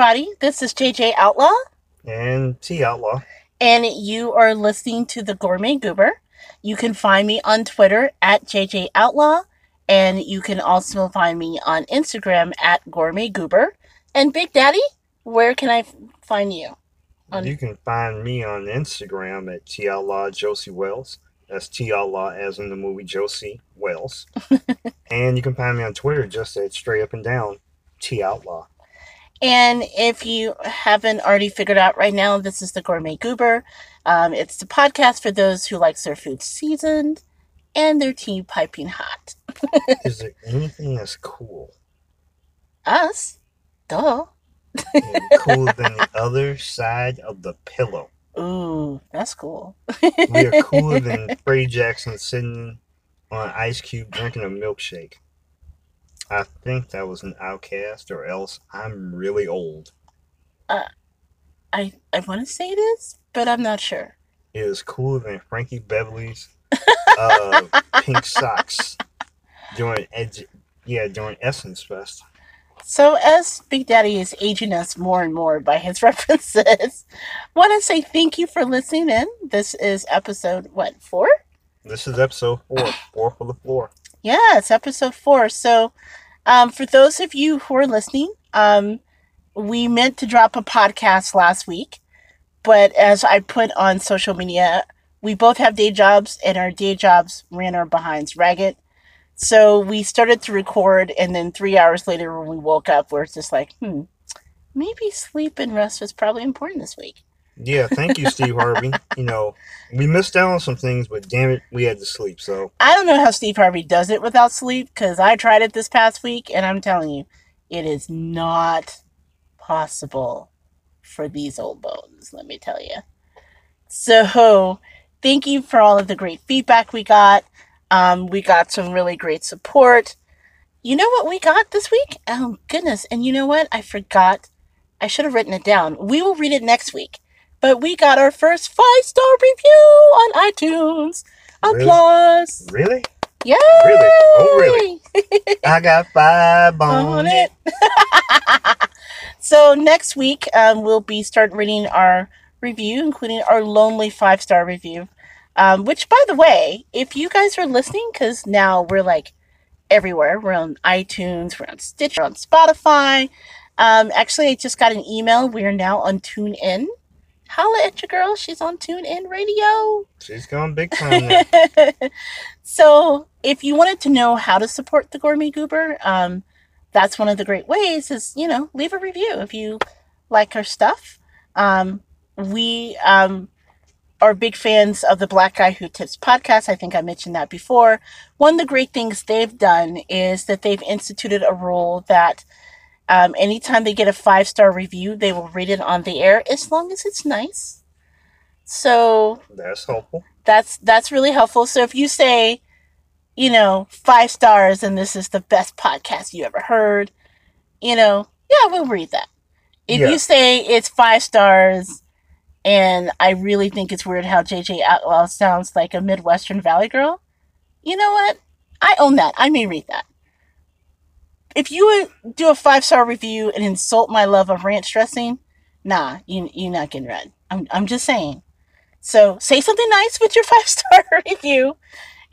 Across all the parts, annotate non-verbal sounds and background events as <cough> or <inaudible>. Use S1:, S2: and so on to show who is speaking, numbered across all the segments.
S1: everybody. This is JJ Outlaw,
S2: And T Outlaw.
S1: and you are listening to the Gourmet Goober. You can find me on Twitter at JJ Outlaw, and you can also find me on Instagram at Gourmet Goober. And Big Daddy, where can I find you? On-
S2: You can find me on Instagram at T Outlaw Josey Wales. That's T Outlaw as in the movie Josey Wales. <laughs> and you can find me on Twitter just at straight up and down T Outlaw.
S1: And if you haven't already figured out right now, this is the Gourmet Goober. Um, it's the podcast for those who likes their food seasoned and their tea piping hot.
S2: Is there anything that's cool?
S1: Us, duh.
S2: cooler than the other side of the pillow.
S1: Ooh, that's cool.
S2: We are cooler than <laughs> Freddie Jackson sitting on an ice cube drinking a milkshake. I think that was an OutKast, or else I'm really old.
S1: I I want to say it is, but I'm not sure.
S2: It is cooler than Frankie Beverly's uh, <laughs> pink socks during Ed- yeah during Essence Fest.
S1: So as Big Daddy is aging us more and more by his <laughs> references, want to say thank you for listening in. This is episode what four?
S2: This is episode four, four for the floor.
S1: Yeah, it's episode four. So, um, for those of you who are listening, um, we meant to drop a podcast last week, but as I put on social media, we both have day jobs, and our day jobs ran our behinds ragged. So we started to record, and then three hours later, when we woke up, we're just like, hmm, maybe sleep and rest was probably important this week.
S2: Yeah, thank you, Steve Harvey. You know, we missed out on some things, but damn it, we had to sleep. So
S1: I don't know how Steve Harvey does it without sleep because I tried it this past week and I'm telling you, it is not possible for these old bones, let me tell you. So, thank you for all of the great feedback we got. Um, we got some really great support. You know what we got this week? Oh, goodness. And you know what? I forgot. I should have written it down. We will read it next week. But we got our first five star review on iTunes.
S2: Really?
S1: Applause.
S2: really,
S1: Yeah.
S2: Really? Oh, really? I got five <laughs>
S1: On
S2: on
S1: it. <laughs> so next week um, we'll be start reading our review, including our lonely five star review. Um, which, by the way, if you guys are listening, because now we're like everywhere. We're on iTunes, we're on Stitcher, on Spotify. Um, actually, I just got an email. We are now on TuneIn. Holla at your girl. She's on TuneIn Radio.
S2: She's gone big time <laughs>
S1: so if you wanted to know how to support the gourmet goober um, that's one of the great ways is you know leave a review if you like our stuff um, we um, are big fans of the black guy who tips podcast i think i mentioned that before one of the great things they've done is that they've instituted a rule that um, anytime they get a five star review they will read it on the air as long as it's nice so
S2: That's helpful.
S1: that's that's really helpful. So if you say, you know, five stars and this is the best podcast you ever heard, you know, yeah, we'll read that. If
S2: Yeah.
S1: you say it's five stars and I really think it's weird how JJ Outlaw sounds like a Midwestern Valley girl, you know what? I own that. I may read that. If you would do a five star review and insult my love of ranch dressing, nah, you you're not getting read. I'm I'm just saying. So say something nice with your <laughs> five star <laughs> review,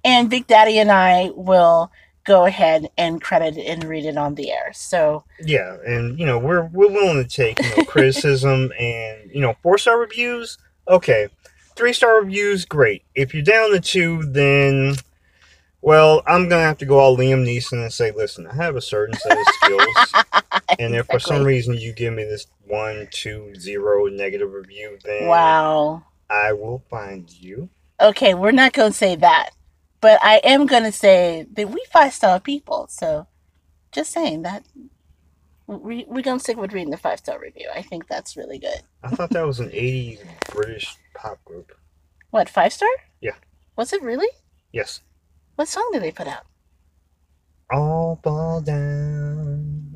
S1: and Big Daddy and I will go ahead and credit it and read it on the air. So
S2: Yeah, and you know we're we're willing to take you know <laughs> criticism and you know four star reviews. Okay, three star reviews, great. If you're down to two, then well, I'm gonna have to go all Liam Neeson and say, listen, I have a certain set of skills, <laughs> and if for some reason you give me this one, two, zero negative review, then
S1: wow.
S2: I will find you.
S1: Okay, we're not going to say that, but I am going to say that we five star people. So just saying that we, we're going to stick with reading the five star review. I think that's really good.
S2: I thought that was an 80s British pop group.
S1: What, five star?
S2: Yeah.
S1: Was it really?
S2: Yes.
S1: What song did they put out?
S2: All fall down.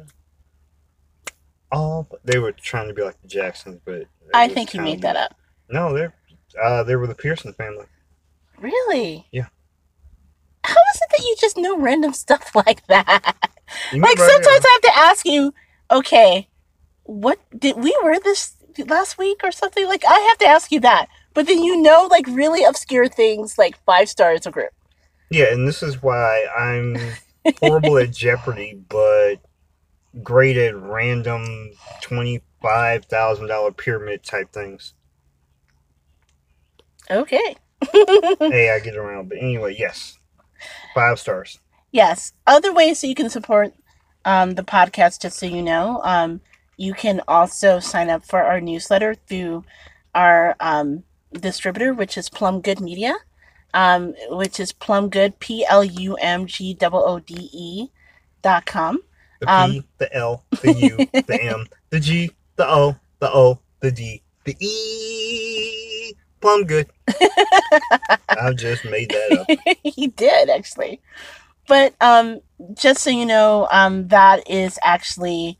S2: All they were trying to be like the Jacksons, but
S1: I think you made that up.
S2: No, they're uh, they were the Pearson family.
S1: Really?
S2: Yeah.
S1: How is it that you just know random stuff <laughs> like that? Like sometimes I have to ask you, okay, what did we wear this last week or something? Like I have to ask you that. But then you know like really obscure things like five stars a group.
S2: Yeah, and this is why I'm horrible at Jeopardy, but great at random twenty-five thousand dollar pyramid type things.
S1: Okay. <laughs>
S2: hey, I get around, but anyway, yes, five stars.
S1: Yes. Other ways that you can support um, the podcast, just so you know, um, you can also sign up for our newsletter through our um, distributor, which is Plum Good Media, um, which is Plum Good, P L U M G O O D E dot com.
S2: The P,
S1: Um,
S2: the L, the U, <laughs> the M, the G, the O, the O, the D, the E. Plum good. <laughs> I just made that up. <laughs>
S1: he did actually but um just so you know um that is actually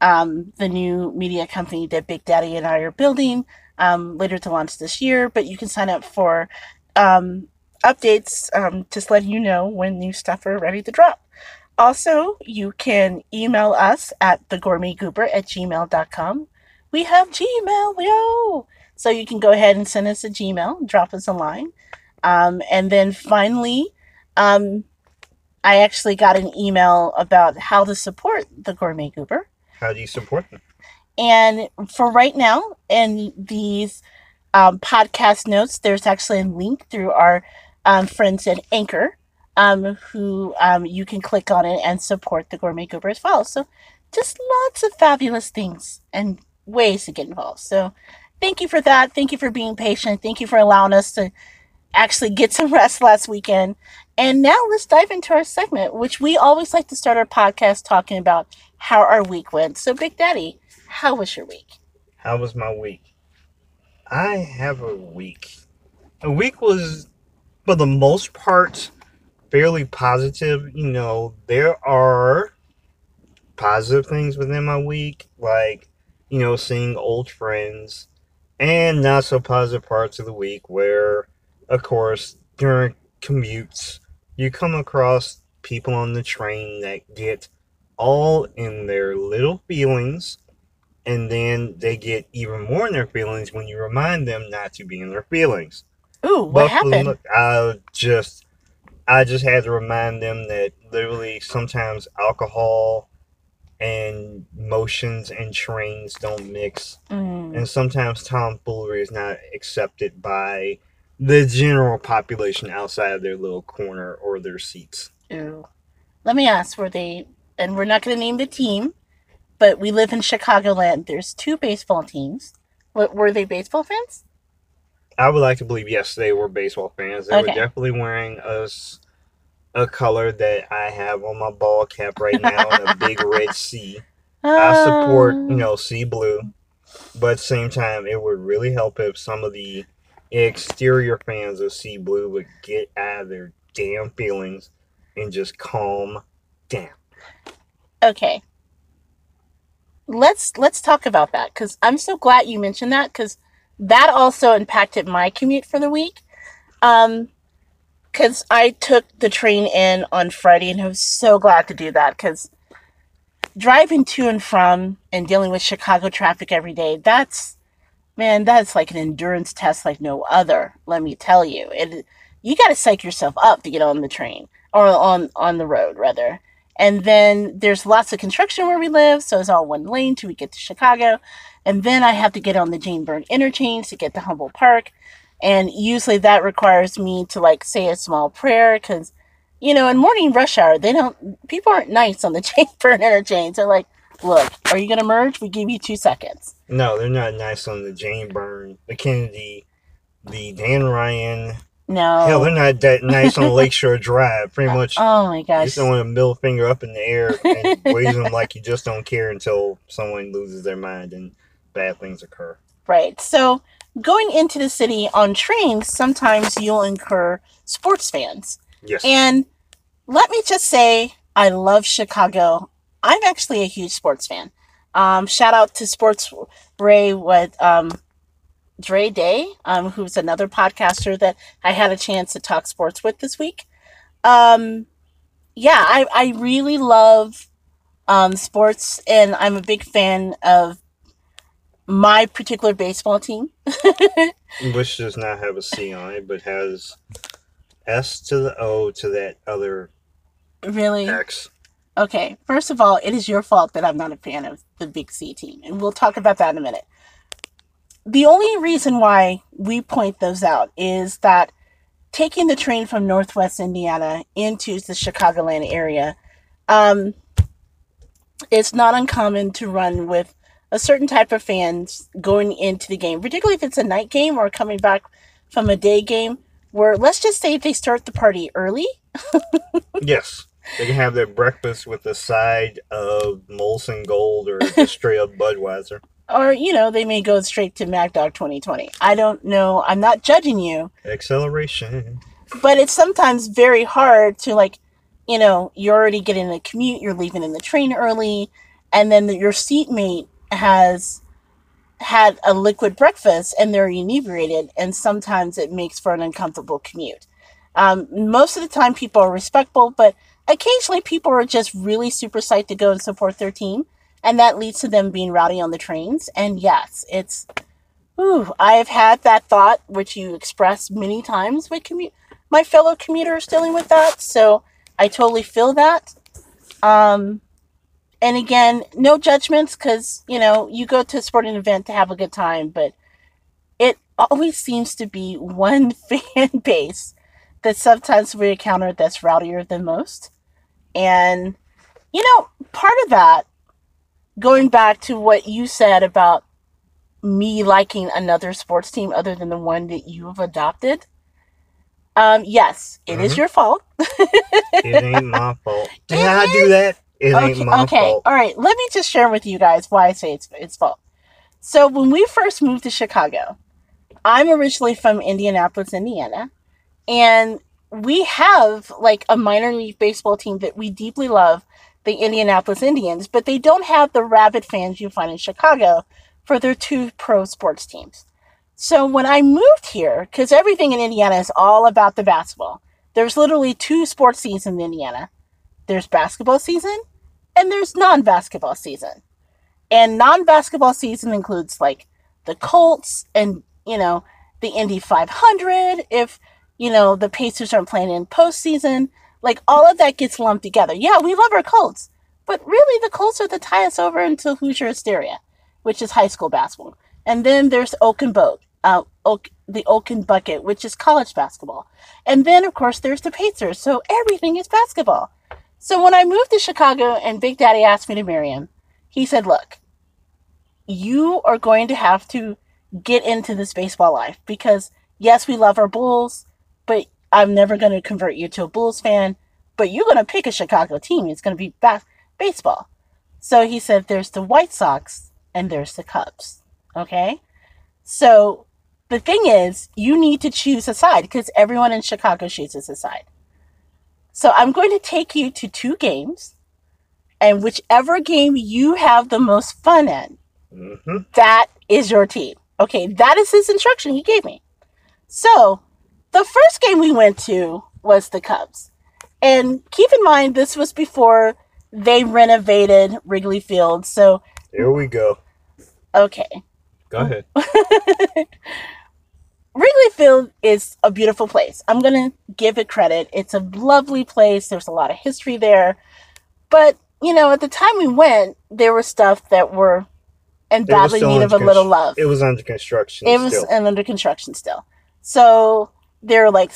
S1: um the new media company that big daddy and i are building um later to launch this year but you can sign up for um updates um just letting you know when new stuff are ready to drop also you can email us at thegourmetgoober at gmail.com we have gmail yo so you can go ahead and send us a gmail drop us a line um, and then finally, um, I actually got an email about how to support the Gourmet Goober.
S2: How do you support them?
S1: And for right now, and these um, podcast notes, there's actually a link through our um, friends at Anchor, um, who um, you can click on it and support the Gourmet Goober as well. So, just lots of fabulous things and ways to get involved. So, thank you for that. Thank you for being patient. Thank you for allowing us to actually get some <laughs> rest last weekend. And now let's dive into our segment, which we always like to start our podcast talking about how our week went. So, Big Daddy, how was your week?
S2: How was my week? I have a week. A week was, for the most part, fairly positive. You know, there are positive things within my week, like, you know, seeing old friends, and not so positive parts of the week where, of course, during commutes, you come across people on the train that get all in their little feelings and then they get even more in their feelings when you remind them not to be in their feelings.
S1: Ooh, what
S2: But
S1: happened?
S2: look, I just, I just had to remind them that literally sometimes alcohol and motions and trains don't mix,
S1: Mm,
S2: and sometimes tomfoolery is not accepted by the general population outside of their little corner or their seats.
S1: ooh. Let me ask, were they, and we're not going to name the team, but we live in Chicagoland. There's two baseball teams. What, were they baseball fans?
S2: I would like to believe yes, they were baseball fans. They were definitely wearing a color that I have on my ball cap right now, a big red C. I <laughs> support, you
S1: Um,
S2: know, sea blue, but at the same time, it would really help if some of the exterior fans of sea blue would get out of their damn feelings and just calm down.
S1: okay let's let's talk about that because i'm so glad you mentioned that because that also impacted my commute for the week. Um because i took the train in on friday and i was so glad to do that because driving to and from and dealing with chicago traffic every day that's man that's like an endurance test like no other let me tell you. It you got to psych yourself up to get on the train or on on the road rather and then there's lots of construction where we live, so it's all one lane till we get to Chicago. And then I have to get on the Jane Byrne interchange to get to Humboldt Park. And usually that requires me to like say a small prayer because, you know, in morning rush hour, they don't, people aren't nice on the <laughs> Jane Byrne interchange. They're like, look, are you going to merge? We give you two seconds.
S2: No, they're not nice on the Jane Byrne, the Kennedy, the Dan Ryan.
S1: No.
S2: Hell, they're not that nice on Lakeshore Drive. Pretty much, <laughs>
S1: oh my
S2: you
S1: gosh.
S2: want a middle finger up in the air and wave them like you just don't care until someone loses their mind and bad things occur.
S1: Right. So going into the city on trains, sometimes you'll incur sports fans.
S2: Yes.
S1: And let me just say, I love Chicago. I'm actually a huge sports fan. Um, shout out to Sports Ray with um, Dre Day, um, who's another podcaster that I had a chance to talk sports with this week. Um, yeah, I, I really love um, sports, and I'm a big fan of my particular baseball team. <laughs>
S3: Which does not have a C on it, but has S to the O to that other
S1: really?
S3: X.
S1: Okay, first of all, it is your fault that I'm not a fan of the Big C team, and we'll talk about that in a minute. The only reason why we point those out is that taking the train from Northwest Indiana into the Chicagoland area, um, it's not uncommon to run with a certain type of fans going into the game, particularly if it's a night game or coming back from a day game, where let's just say they start the party early. <laughs>
S3: yes. They can have their breakfast with a side of Molson Gold or a stray of Budweiser.
S1: Or, you know, they may go straight to Mad Dog 2020. I don't know. I'm not judging you.
S3: Acceleration.
S1: But it's sometimes very hard to, like, you know, you're already getting a commute, you're leaving in the train early, and then the, your seatmate has had a liquid breakfast and they're inebriated, and sometimes it makes for an uncomfortable commute. Um, most of the time, people are respectful, but occasionally people are just really super psyched to go and support their team, and that leads to them being rowdy on the trains. And yes, it's. Ooh, I've had that thought, which you expressed many times with commu- my fellow commuters dealing with that. So I totally feel that. Um, and again, no judgments because, you know, you go to a sporting event to have a good time, but it always seems to be <laughs> one fan base that sometimes we encounter that's rowdier than most. And, you know, part of that, going back to what you said about me liking another sports team other than the one that you have adopted. Um, yes, it mm-hmm. is your fault. <laughs>
S3: it ain't my fault. Did it I is? do that? It
S1: okay,
S3: ain't my
S1: okay.
S3: fault.
S1: All right, let me just share with you guys why I say it's its fault. So when we first moved to Chicago, I'm originally from Indianapolis, Indiana, and we have like a minor league baseball team that we deeply love, the Indianapolis Indians, but they don't have the rabid fans you find in Chicago for their two pro sports teams. So when I moved here, because everything in Indiana is all about the basketball, there's literally two sports seasons in Indiana. There's basketball season and there's non-basketball season. And non-basketball season includes like the Colts and, you know, the Indy 500 if you know, the Pacers aren't playing in postseason. Like all of that gets lumped together. Yeah, we love our Colts, but really the Colts are the tie us over into Hoosier Hysteria, which is high school basketball. And then there's Oaken Boat, uh, Oak, the Oaken Bucket, which is college basketball. And then of course there's the Pacers. So everything is basketball. So when I moved to Chicago and Big Daddy asked me to marry him, he said, "Look, you are going to have to get into this baseball life because yes, we love our Bulls." but I'm never going to convert you to a Bulls fan. But you're going to pick a Chicago team. It's going to be ba- baseball. So he said, there's the White Sox and there's the Cubs. Okay? So the thing is, you need to choose a side because everyone in Chicago chooses a side. So I'm going to take you to two games, and whichever game you have the most fun in, mm-hmm. that is your team. Okay, that is his instruction he gave me. So the first game we went to was the Cubs. And keep in mind, this was before they renovated Wrigley Field. So
S3: here we go.
S1: Okay.
S3: Go ahead. <laughs>
S1: Wrigley Field is a beautiful place. I'm going to give it credit. It's a lovely place. There's a lot of history there. But, you know, at the time we went, there was stuff that were in badly need of a little love.
S3: It was under construction.
S1: It still. was under construction still. So there like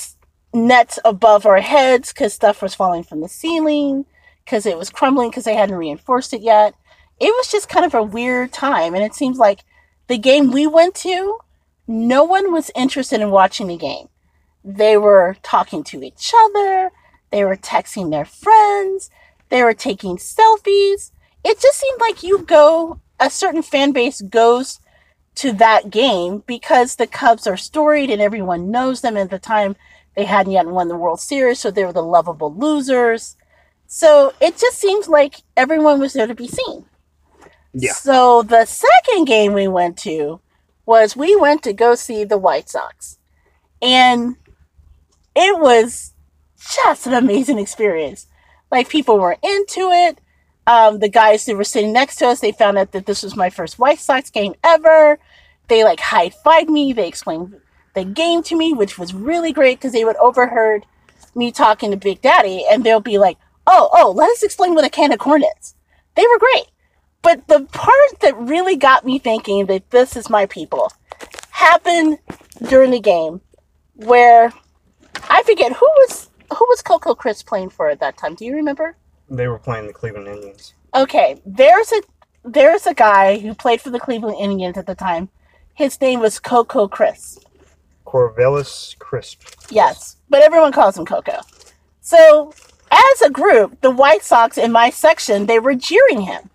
S1: nets above our heads because stuff was falling from the ceiling because it was crumbling because they hadn't reinforced it yet. It was just kind of a weird time. And it seems like the game we went to, no one was interested in watching the game. They were talking to each other, they were texting their friends, they were taking selfies. It just seemed like you go, a certain fan base goes to that game because the Cubs are storied and everyone knows them. At the time, they hadn't yet won the World Series, so they were the lovable losers. So it just seems like everyone was there to be seen.
S3: Yeah.
S1: So the second game we went to was we went to go see the White Sox. And it was just an amazing experience. Like people were into it. Um, the guys who were sitting next to us, they found out that this was my first White Sox game ever. They like high fived me. They explained the game to me, which was really great because they would overheard me talking to Big Daddy, and they'll be like, "Oh, oh, let us explain what a can of corn is." They were great, but the part that really got me thinking that this is my people happened during the game, where I forget who was who was Coco Crisp playing for at that time. Do you remember?
S2: They were playing the Cleveland Indians.
S1: Okay, there's a there's a guy who played for the Cleveland Indians at the time. His name was Coco Crisp.
S2: Covelli Crisp.
S1: Yes, but everyone calls him Coco. So, as a group, the White Sox in my section, they were jeering him.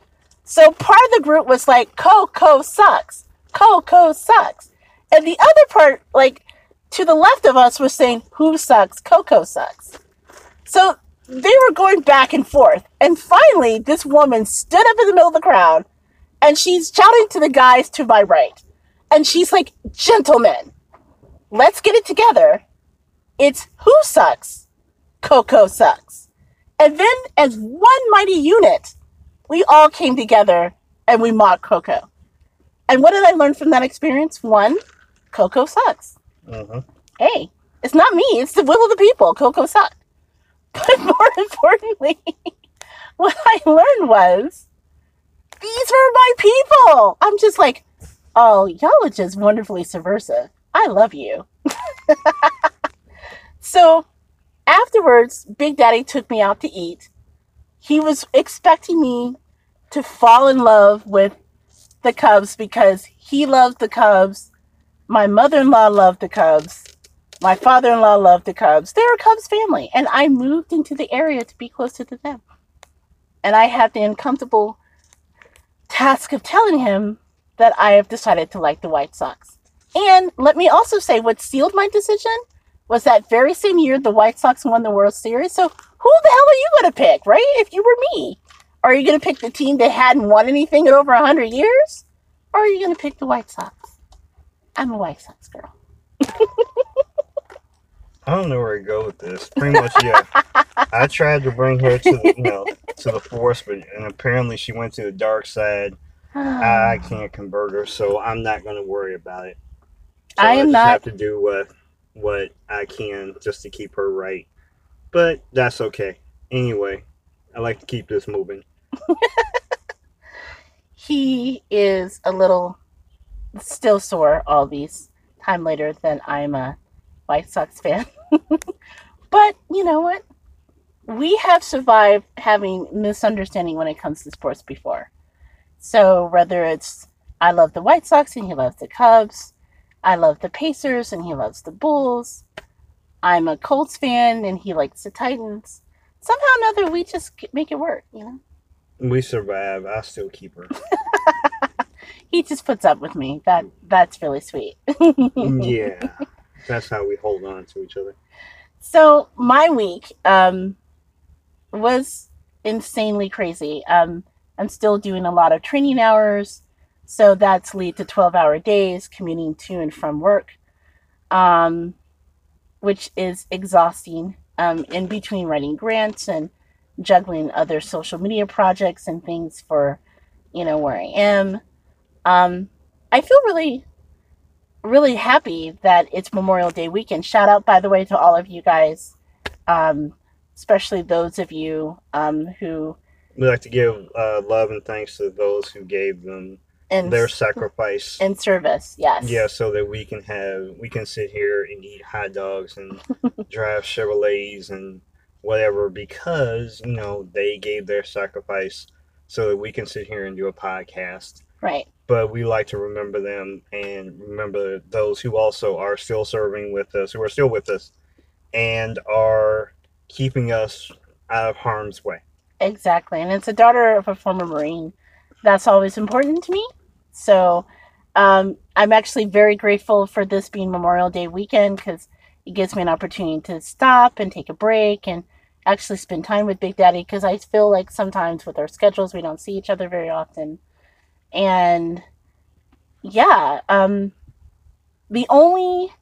S1: So part of the group was like, Coco sucks. Coco sucks. And the other part, like, to the left of us was saying, Who sucks? Coco sucks. So they were going back and forth. And finally, this woman stood up in the middle of the crowd and she's shouting to the guys to my right. And she's like, Gentlemen, let's get it together. It's who sucks? Coco sucks. And then, as one mighty unit, we all came together and we mocked Coco. And what did I learn from that experience? One, Coco sucks.
S2: hmm
S1: Hey, it's not me, it's the will of the people. Coco sucked. But more importantly, <laughs> what I learned was these were my people. I'm just like, oh, y'all are just wonderfully subversive. I love you. <laughs> so afterwards, Big Daddy took me out to eat. He was expecting me to fall in love with the Cubs because he loved the Cubs. My mother in law loved the Cubs. My father in law loved the Cubs. They're a Cubs family. And I moved into the area to be closer to them. And I had the uncomfortable task of telling him that I have decided to like the White Sox. And let me also say what sealed my decision was that very same year the White Sox won the World Series. So who the hell are you going to pick, right? If you were me, are you going to pick the team that hadn't won anything in over 100 years? Or are you going to pick the White Sox? I'm a White Sox girl. <laughs>
S2: I don't know where to go with this. Pretty much, yeah. I <laughs> tried to bring her to the, you know to the force, but and apparently she went to the dark side. I <sighs> can't convert her, so I'm not going to worry about it. So
S1: I am
S2: just
S1: not-
S2: have to do what what I can just to keep her right, but that's okay. Anyway, I like to keep this moving. <laughs>
S1: he is a little still sore all these time later than I'm a White Sox fan. <laughs> but you know what? We have survived having misunderstanding when it comes to sports before. So whether it's I love the White Sox and he loves the Cubs, I love the Pacers and he loves the Bulls. I'm a Colts fan and he likes the Titans. Somehow or another, we just make it work, you know.
S2: We survive. I still keep her. <laughs>
S1: he just puts up with me. That that's really sweet. <laughs>
S2: yeah, that's how we hold on to each other.
S1: So my week um, was insanely crazy. Um, I'm still doing a lot of training hours, so that's lead to 12 hour days commuting to and from work, um, which is exhausting. Um, in between writing grants and juggling other social media projects and things for, you know, where I am. Um, I feel really, really happy that it's Memorial Day weekend. Shout out, by the way, to all of you guys, um, especially those of you um, who
S2: We like to give uh, love and thanks to those who gave them
S1: in
S2: their sacrifice.
S1: and service. Yes.
S2: Yeah, so that we can have we can sit here and eat hot dogs and <laughs> drive Chevrolets and whatever because you know they gave their sacrifice so that we can sit here and do a podcast.
S1: Right.
S2: But we like to remember them and remember those who also are still serving with us, who are still with us, and are keeping us out of harm's way.
S1: Exactly. And it's a daughter of a former Marine. That's always important to me. So um, I'm actually very grateful for this being Memorial Day weekend because it gives me an opportunity to stop and take a break and actually spend time with Big Daddy because I feel like sometimes with our schedules, we don't see each other very often. And yeah, um, the only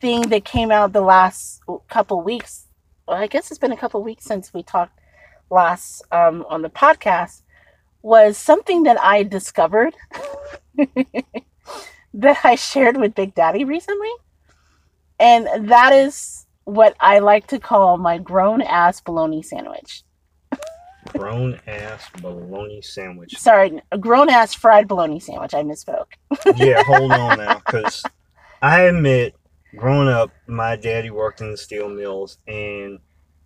S1: thing that came out the last couple weeks, well, I guess it's been a couple weeks since we talked last um, on the podcast was something that I discovered <laughs> that I shared with Big Daddy recently. And that is what I like to call my grown ass bologna sandwich.
S2: Grown ass bologna sandwich.
S1: Sorry, a grown ass fried bologna sandwich. I misspoke. <laughs>
S2: yeah, hold on now, because I admit, growing up, my daddy worked in the steel mills, and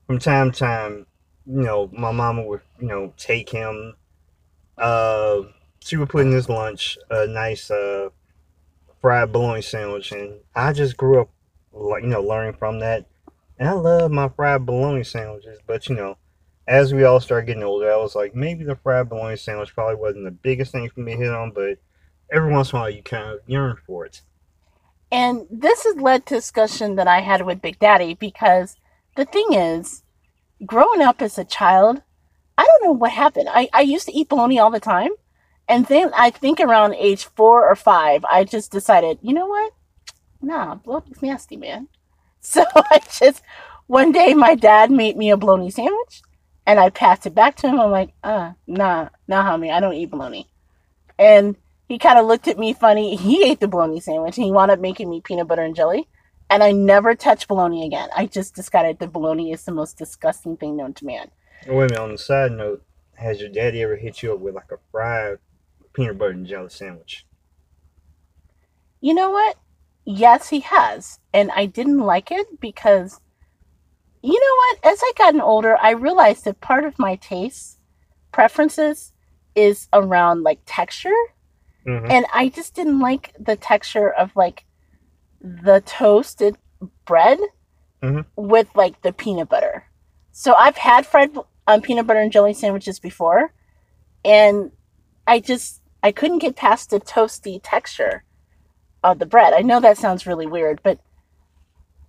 S2: from time to time, you know, my mama would, you know, take him. Uh, she would put in his lunch a nice uh, fried bologna sandwich, and I just grew up, like you know, learning from that. And I love my fried bologna sandwiches, but you know, as we all started getting older, I was like, maybe the fried bologna sandwich probably wasn't the biggest thing for me to hit on, but every once in a while you kind of yearn for it.
S1: And this has led to discussion that I had with Big Daddy because the thing is, growing up as a child, I don't know what happened. I, I used to eat bologna all the time. And then I think around age four or five, I just decided, you know what? Nah, bologna's nasty, man. <laughs> So I just, one day my dad made me a bologna sandwich and I passed it back to him. I'm like, uh, nah, nah, homie, I don't eat bologna. And he kind of looked at me funny. He ate the bologna sandwich and he wound up making me peanut butter and jelly. And I never touched bologna again. I just decided that bologna is the most disgusting thing known to man.
S2: Oh, wait a minute, on the side note, has your daddy ever hit you up with like a fried peanut butter and jelly sandwich?
S1: You know what? Yes, he has. And I didn't like it because, you know what? As I gotten older, I realized that part of my taste preferences is around like texture.
S2: Mm-hmm.
S1: And I just didn't like the texture of like the toasted bread
S2: Mhm.
S1: with like the peanut butter. So I've had fried um, peanut butter and jelly sandwiches before, and I just I couldn't get past the toasty texture of the bread. I know that sounds really weird, but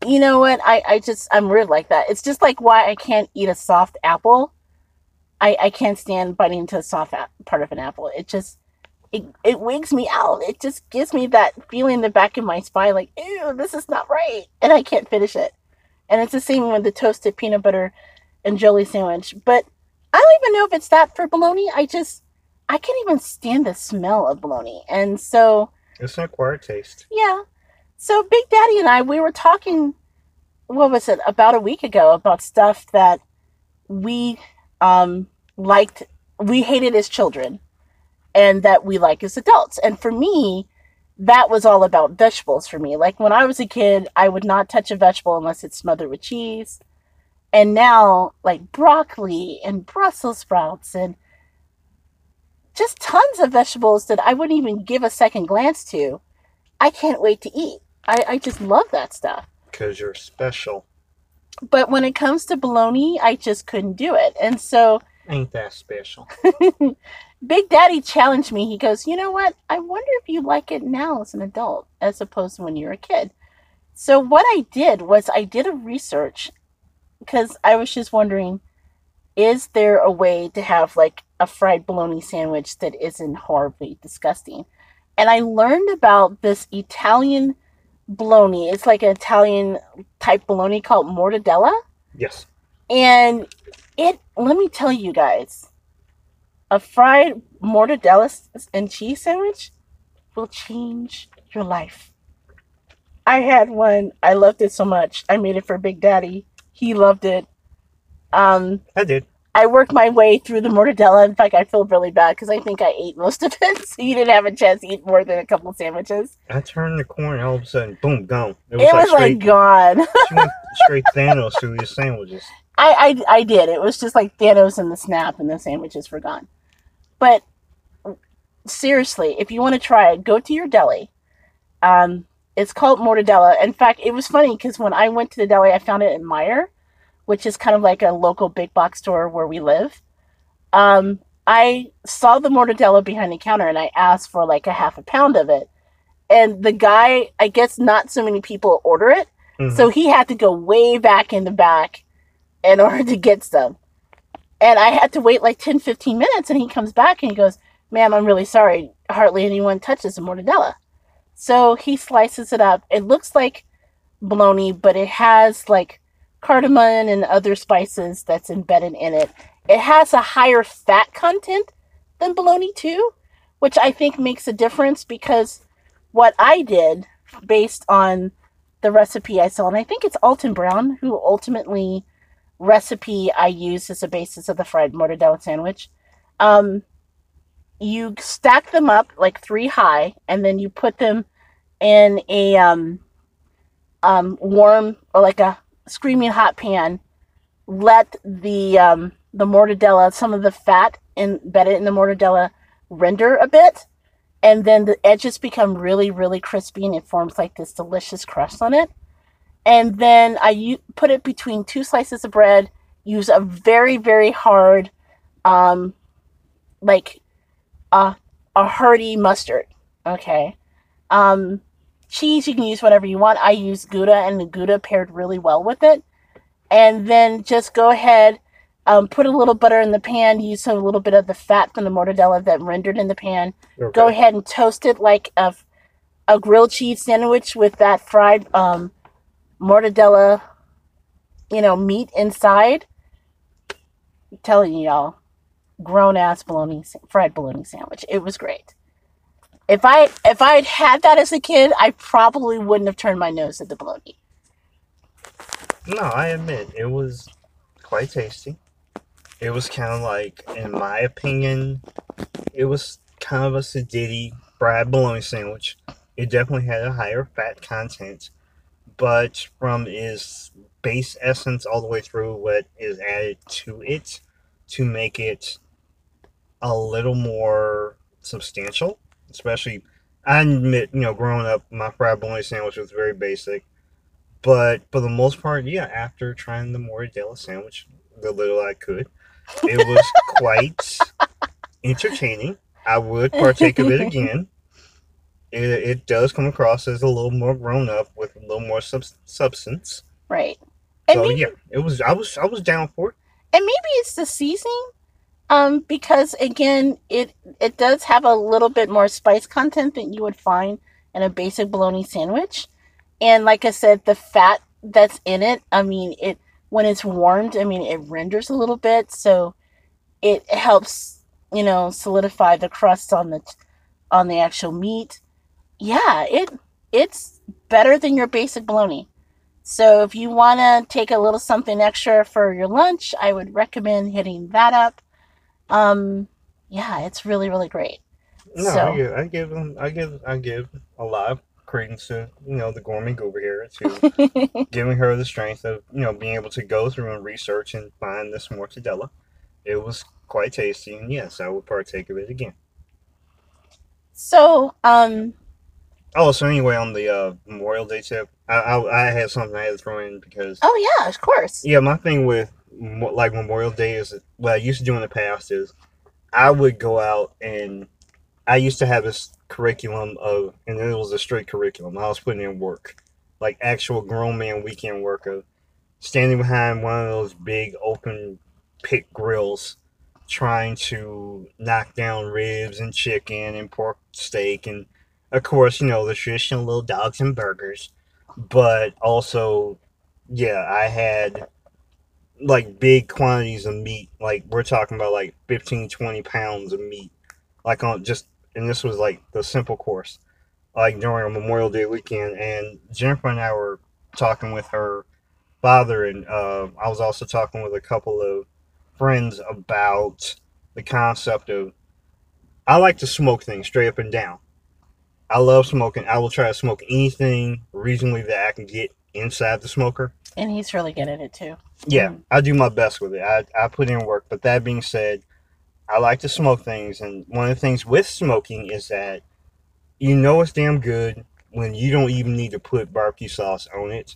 S1: you know what? I I just I'm weird like that. It's just like why I can't eat a soft apple. I I can't stand biting into a soft part of an apple. It just it, it wigs me out. It just gives me that feeling in the back of my spine, like, ew, this is not right. And I can't finish it. And it's the same with the toasted peanut butter and jelly sandwich. But I don't even know if it's that for bologna. I just, I can't even stand the smell of bologna. And so,
S2: It's an acquired taste.
S1: yeah. So Big Daddy and I, we were talking, what was it, about a week ago about stuff that we um, liked, we hated as children and that we like as adults. And for me, that was all about vegetables for me. Like when I was a kid, I would not touch a vegetable unless it's smothered with cheese. And now, like broccoli and Brussels sprouts and just tons of vegetables that I wouldn't even give a second glance to, I can't wait to eat. I, I just love that stuff.
S2: Because you're special.
S1: But when it comes to bologna, I just couldn't do it. And so
S2: Ain't that special? <laughs>
S1: Big Daddy challenged me. He goes, You know what? I wonder if you like it now as an adult as opposed to when you were a kid. So, what I did was I did a research because I was just wondering is there a way to have like a fried bologna sandwich that isn't horribly disgusting? And I learned about this Italian bologna. It's like an Italian type bologna called mortadella.
S2: Yes.
S1: And it, let me tell you guys, a fried mortadella and cheese sandwich will change your life. I had one. I loved it so much. I made it for Big Daddy. He loved it. Um,
S2: I did.
S1: I worked my way through the mortadella. In fact, I feel really bad because I think I ate most of it. <laughs> So you didn't have a chance to eat more than a couple sandwiches.
S2: I turned the corner, all of a sudden, boom, gone. It
S1: It was like gone. <laughs>
S2: she went straight Thanos through these sandwiches.
S1: I, I I did. It was just like Thanos and the snap, and the sandwiches were gone. But seriously, if you want to try it, go to your deli. Um, it's called Mortadella. In fact, it was funny because when I went to the deli, I found it in Meijer, which is kind of like a local big box store where we live. Um, I saw the mortadella behind the counter and I asked for like a half a pound of it. And the guy, I guess not so many people order it.
S2: Mhm.
S1: So he had to go way back in the back in <laughs> order to get some. And I had to wait like 10, 15 minutes. And he comes back and he goes, Ma'am, I'm really sorry. Hardly anyone touches the mortadella. So he slices it up. It looks like bologna, but it has like cardamom and other spices that's embedded in it. It has a higher fat content than bologna too, which I think makes a difference because what I did based on the recipe I saw, and I think it's Alton Brown who ultimately recipe I use as a basis of the fried mortadella sandwich. Um, you stack them up like three high, and then you put them in a um, um, warm or like a screaming hot pan. Let the um, the mortadella, some of the fat embedded in the mortadella, render a bit, and then the edges become really, really crispy, and it forms like this delicious crust on it. And then I u- put it between two slices of bread. Use a very, very hard, um, like a a hearty mustard. Okay. Um, cheese you can use whatever you want. I use Gouda, and the Gouda paired really well with it. And then just go ahead, um, put a little butter in the pan. Use a little bit of the fat from the mortadella that rendered in the pan.
S2: Okay.
S1: Go ahead and toast it like a a grilled cheese sandwich with that fried um, mortadella, you know, meat inside. I'm telling you, y'all, grown ass bologna fried bologna sandwich. It was great. If I if I had had that as a kid, I probably wouldn't have turned my nose at the bologna.
S2: No, I admit it was quite tasty. It was kind of like, in my opinion, it was kind of a sedity fried bologna sandwich. It definitely had a higher fat content, but from its base essence all the way through, what is added to it to make it a little more substantial, especially. I admit, you know, growing up, my fried bologna sandwich was very basic. But for the most part, yeah, after trying the mortadella sandwich, the little I could, it was <laughs> quite entertaining. I would partake of it again. It, it does come across as a little more grown up with a little more sub- substance.
S1: Right. And
S2: So
S1: maybe,
S2: yeah, it was. I was. I was down for it.
S1: and maybe it's the seasoning. Um, because again, it it does have a little bit more spice content than you would find in a basic bologna sandwich. And like I said, the fat that's in it, I mean, it when it's warmed, I mean, it renders a little bit, so it helps, you know, solidify the crust on the on the actual meat. Yeah, it it's better than your basic bologna. So if you want to take a little something extra for your lunch, I would recommend hitting that up. Um, yeah, it's really really great.
S2: No,
S1: So-
S2: I give. I give them. I give. I give a lot of credence to you know the gourmet goober here to <laughs> giving her the strength of you know being able to go through and research and find this mortadella. It was quite tasty, and yes, I would partake of it again.
S1: so, um,
S2: Oh, so anyway, on the uh, Memorial Day tip, I, I I had something I had to throw in because
S1: oh yeah, of course.
S2: yeah, my thing with like Memorial Day is what I used to do in the past is I would go out and I used to have this curriculum of and it was a straight curriculum. I was putting in work, like actual grown man weekend work of standing behind one of those big open pit grills trying to knock down ribs and chicken and pork steak and of course, you know, the traditional little dogs and burgers. But also, yeah, I had like big quantities of meat. Like we're talking about like 15, 20 pounds of meat. Like on just and this was like the simple course. Like during a Memorial Day weekend and Jennifer and I were talking with her father and uh, I was also talking with a couple of friends about the concept of I like to smoke things straight up and down. I love smoking. I will try to smoke anything reasonably that I can get inside the smoker.
S1: And he's really good at it too.
S2: Yeah,
S1: Mm.
S2: I do my best with it. I, I put in work. But that being said, I like to smoke things. And one of the things with smoking is that you know it's damn good when you don't even need to put barbecue sauce on it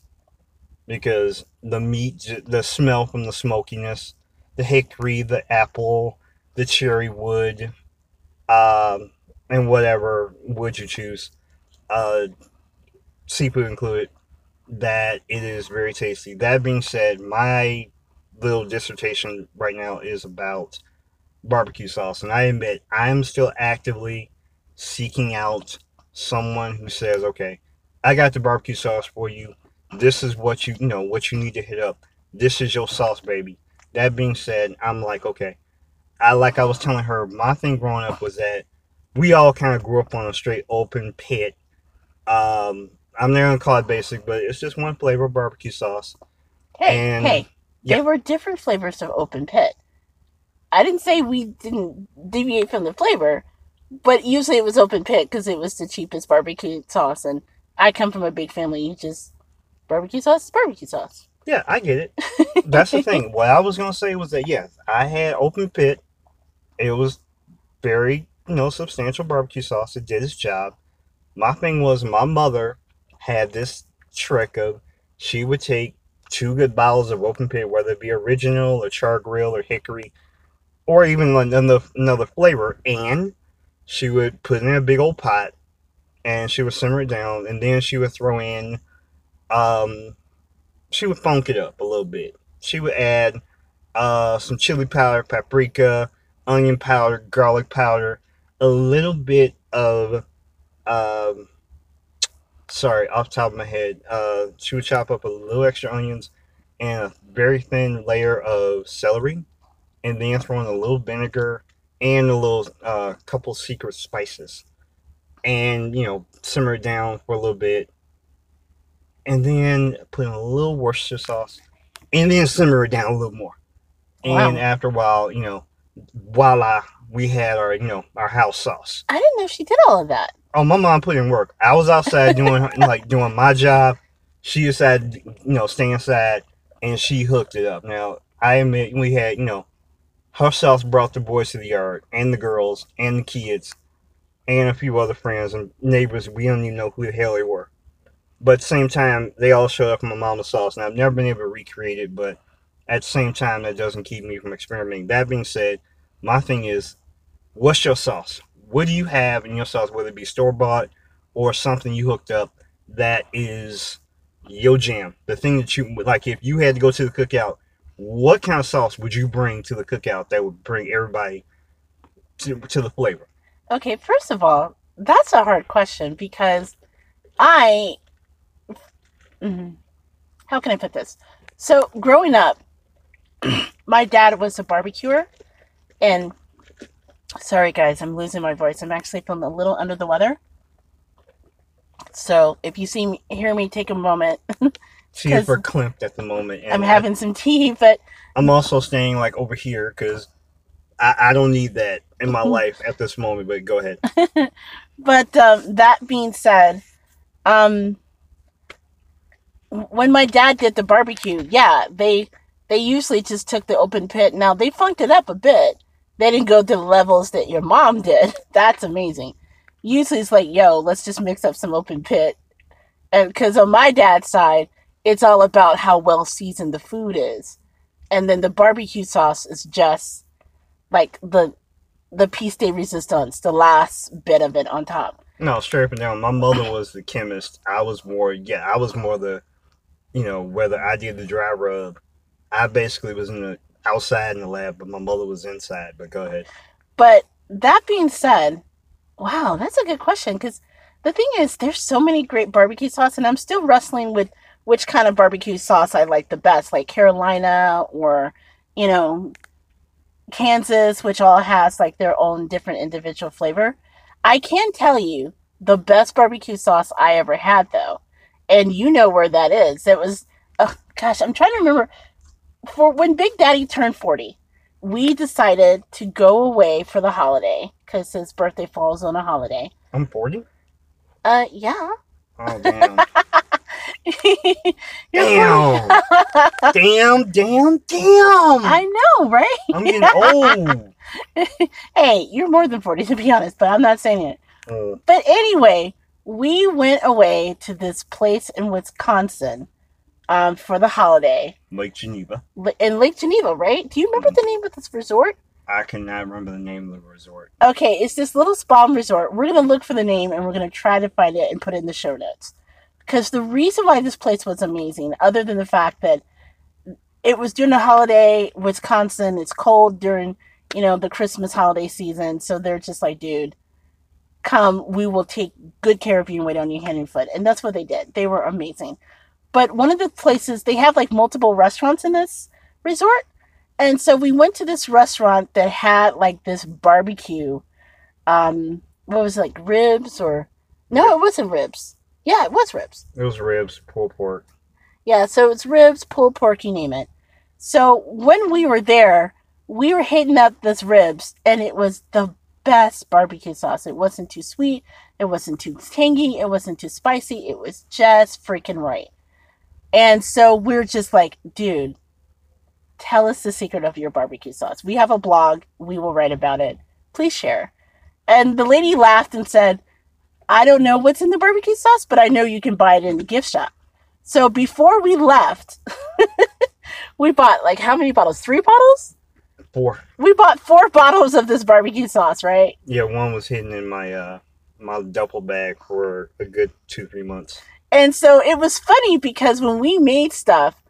S2: because the meat, the smell from the smokiness, the hickory, the apple, the cherry wood, um, and whatever wood you choose, uh, seafood included, that it is very tasty. That being said, my little dissertation right now is about barbecue sauce, and I admit I'm still actively seeking out someone who says, "Okay, I got the barbecue sauce for you. This is what you you know what you need to hit up. This is your sauce, baby." That being said, I'm like, okay, I like I was telling her, my thing growing up was that we all kind of grew up on a straight open pit. Um, I'm not gonna call it basic, but it's just one flavor of barbecue sauce.
S1: Hey,
S2: And-
S1: hey,
S2: yeah.
S1: they were different flavors of open pit. I didn't say we didn't deviate from the flavor, but usually it was open pit because it was the cheapest barbecue sauce, and I come from a big family. You just barbecue sauce is barbecue sauce.
S2: Yeah, I get it. That's the thing. What I was gonna say was that yes, I had open pit. It was very, you know, substantial barbecue sauce. It did its job. My thing was my mother had this trick of she would take two good bottles of open pit, whether it be original or char grill or hickory, or even another another flavor, and she would put it in a big old pot and she would simmer it down and then she would throw in um she would funk it up a little bit. She would add uh, some chili powder, paprika, onion powder, garlic powder, a little bit of, um, sorry, off the top of my head, uh, she would chop up a little extra onions and a very thin layer of celery, and then throw in a little vinegar and a little uh, couple secret spices, and you know simmer it down for a little bit, and then put in a little Worcestershire sauce, and then simmer it down a little more. And
S1: Wow.
S2: after a while, you know, voila, we had our, you know, our house sauce.
S1: I didn't know she did all of that.
S2: Oh, my mom put in work. I was outside doing like doing my job. She decided, you know, stay inside, and she hooked it up. Now I admit we had, you know, her sauce brought the boys to the yard, and the girls, and the kids, and a few other friends and neighbors. We don't even know who the hell they were. But at the same time, they all showed up from my mama's sauce, and I've never been able to recreate it. But at the same time, that doesn't keep me from experimenting. That being said, my thing is, what's your sauce? What do you have in your sauce, whether it be store bought or something you hooked up that is your jam? The thing that you like, if you had to go to the cookout, what kind of sauce would you bring to the cookout that would bring everybody to, to the flavor?
S1: Okay, first of all, that's a hard question because I. Mhm. How can I put this? So, growing up, <clears throat> my dad was a barbecuer, and sorry guys, I'm losing my voice. I'm actually feeling a little under the weather. So, if you see me, hear me take a moment, <laughs> 'Cause
S2: we're clamped at the moment. And
S1: I'm having some tea, but
S2: I'm also staying like over here because I, I don't need that in my <laughs> life at this moment. But go ahead. <laughs>
S1: But um, that being said, um, when my dad did the barbecue, yeah, they they usually just took the open pit. Now they funked it up a bit. They didn't go to the levels that your mom did. <laughs> That's amazing. Usually it's like, yo, let's just mix up some open pit, and because on my dad's side, it's all about how well seasoned the food is, and then the barbecue sauce is just like the the piece de resistance, the last bit of it on top.
S2: No, straight up and down. My mother was the chemist. I was more, yeah, I was more the, you know, whether I did the dry rub. I basically was in the outside in the lab, but my mother was inside. But go ahead.
S1: But that being said, wow, that's a good question because the thing is, there's so many great barbecue sauce, and I'm still wrestling with which kind of barbecue sauce I like the best, like Carolina or, you know, Kansas, which all has like their own different individual flavor. I can tell you the best barbecue sauce I ever had, though, and you know where that is. It was, oh gosh, I'm trying to remember. For when Big Daddy turned 40, we decided to go away for the holiday because his birthday falls on a holiday.
S2: I'm 40.
S1: Uh, yeah.
S2: Oh damn! <laughs> Damn! <laughs> damn! Damn! Damn!
S1: I know, right?
S2: I'm getting old. <laughs>
S1: Hey, you're more than 40 to be honest, but I'm not saying it.
S2: Uh,
S1: But anyway, we went away to this place in Wisconsin um, for the holiday
S2: Lake Geneva.
S1: In Lake Geneva, right? Do you remember the name of this resort?
S2: I cannot remember the name of the resort.
S1: Okay, it's this little spa resort. We're gonna look for the name and we're gonna try to find it and put it in the show notes. Because the reason why this place was amazing, other than the fact that it was during the holiday, Wisconsin, it's cold during, you know, the Christmas holiday season. So they're just like, dude, come, we will take good care of you and wait on you hand and foot. And that's what they did. They were amazing. But one of the places, they have like multiple restaurants in this resort. And so we went to this restaurant that had like this barbecue. Um, what was it, like ribs or no, it wasn't ribs. Yeah, it was ribs.
S3: It was ribs, pulled pork.
S1: Yeah, so it's ribs, pulled pork, you name it. So when we were there, we were hitting up this ribs, and it was the best barbecue sauce. It wasn't too sweet, it wasn't too tangy, it wasn't too spicy. It was just freaking right. And so we're just like, dude, tell us the secret of your barbecue sauce. We have a blog, we will write about it. Please share. And the lady laughed and said, I don't know what's in the barbecue sauce, but I know you can buy it in the gift shop. So before we left, <laughs> we bought like how many bottles? Three bottles?
S3: Four.
S1: We bought four bottles of this barbecue sauce, right?
S3: Yeah, one was hidden in my uh my duffel bag for a good two three months.
S1: And so it was funny because when we made stuff,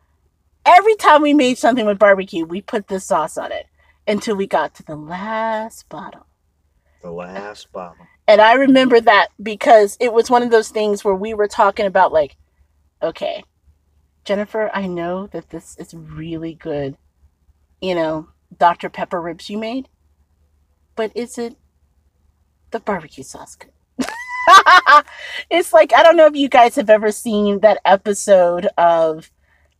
S1: every time we made something with barbecue, we put this sauce on it until we got to the last bottle.
S3: The last bottle.
S1: And I remember that because it was one of those things where we were talking about, like, okay, Jennifer, I know that this is really good, you know, Dr. Pepper ribs you made, but is it the barbecue sauce good? <laughs> it's like, I don't know if you guys have ever seen that episode of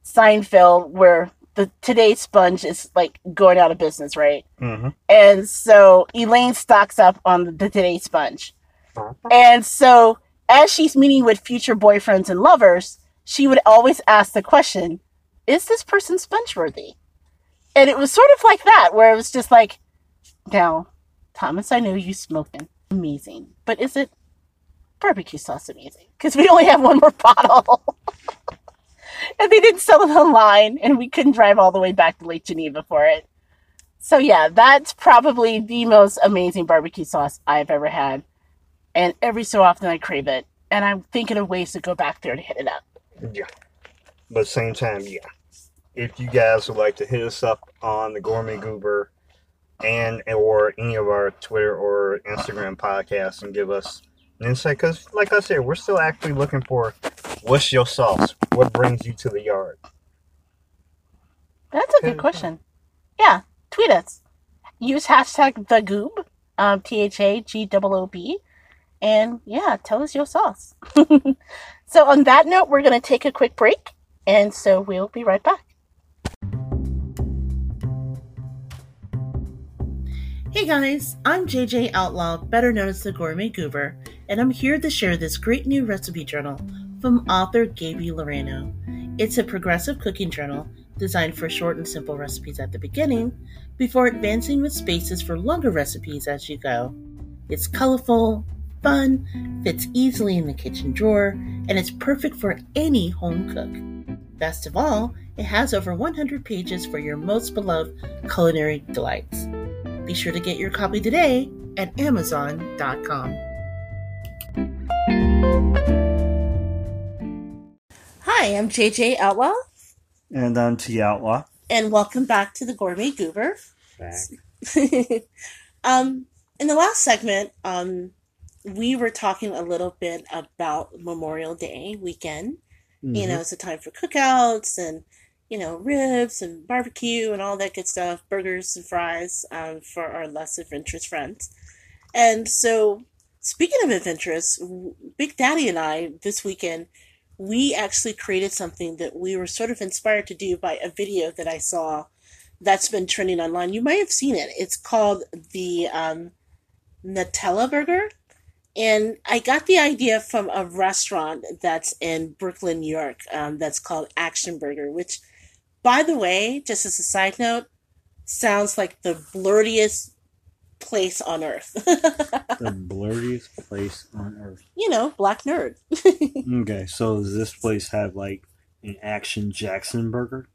S1: Seinfeld where the Today Sponge is like going out of business, right?
S3: Mm-hmm.
S1: And so Elaine stocks up on the Today Sponge. And so as she's meeting with future boyfriends and lovers, she would always ask the question, is this person sponge worthy? And it was sort of like that, where it was just like, now, Thomas, I know you smoking. Amazing. But is it barbecue sauce amazing? Because we only have one more <laughs> bottle. and they didn't sell it online, and we couldn't drive all the way back to Lake Geneva for it. So yeah, that's probably the most amazing barbecue sauce I've ever had. And every so often I crave it. And I'm thinking of ways to go back there to hit it up.
S3: Yeah. But same time, yeah. If you guys would like to hit us up on the Gourmet Goober and or any of our Twitter or Instagram podcasts and give us an insight, because like I said, we're still actually looking for what's your sauce? What brings you to the yard?
S1: That's a good question. Yeah, tweet us. Use hashtag the goob, um, T H A G O O B, and yeah, tell us your sauce. <laughs> so on that note, we're gonna take a quick break, and so we'll be right back. Hey guys, I'm JJ Outlaw, better known as the Gourmet Goober, and I'm here to share this great new recipe journal from author Gaby Loreno. It's a progressive cooking journal designed for short and simple recipes at the beginning, before advancing with spaces for longer recipes as you go. It's colorful, fun, fits easily in the kitchen drawer, and it's perfect for any home cook. Best of all, it has over 100 pages for your most beloved culinary delights. Be sure to get your copy today at Amazon.com. Hi, I'm JJ Outlaw,
S3: And I'm T Outlaw.
S1: and welcome back to the Gourmet Goober.
S3: Back. <laughs>
S1: um, in the last segment, um, we were talking a little bit about Memorial Day weekend. You know, it's a time for cookouts and you know ribs and barbecue and all that good stuff, burgers and fries um, for our less adventurous friends. And so, speaking of adventurous, Big Daddy and I this weekend we actually created something that we were sort of inspired to do by a video that I saw that's been trending online. You might have seen it. It's called the um, Nutella Burger. And I got the idea from a restaurant that's in Brooklyn, New York, um, that's called Action Burger, which, by the way, just as a side note, sounds like the blerdiest place on earth. <laughs>
S2: the blerdiest place on earth.
S1: you know, black nerd. <laughs>
S2: Okay, so does this place have like an action Jackson burger?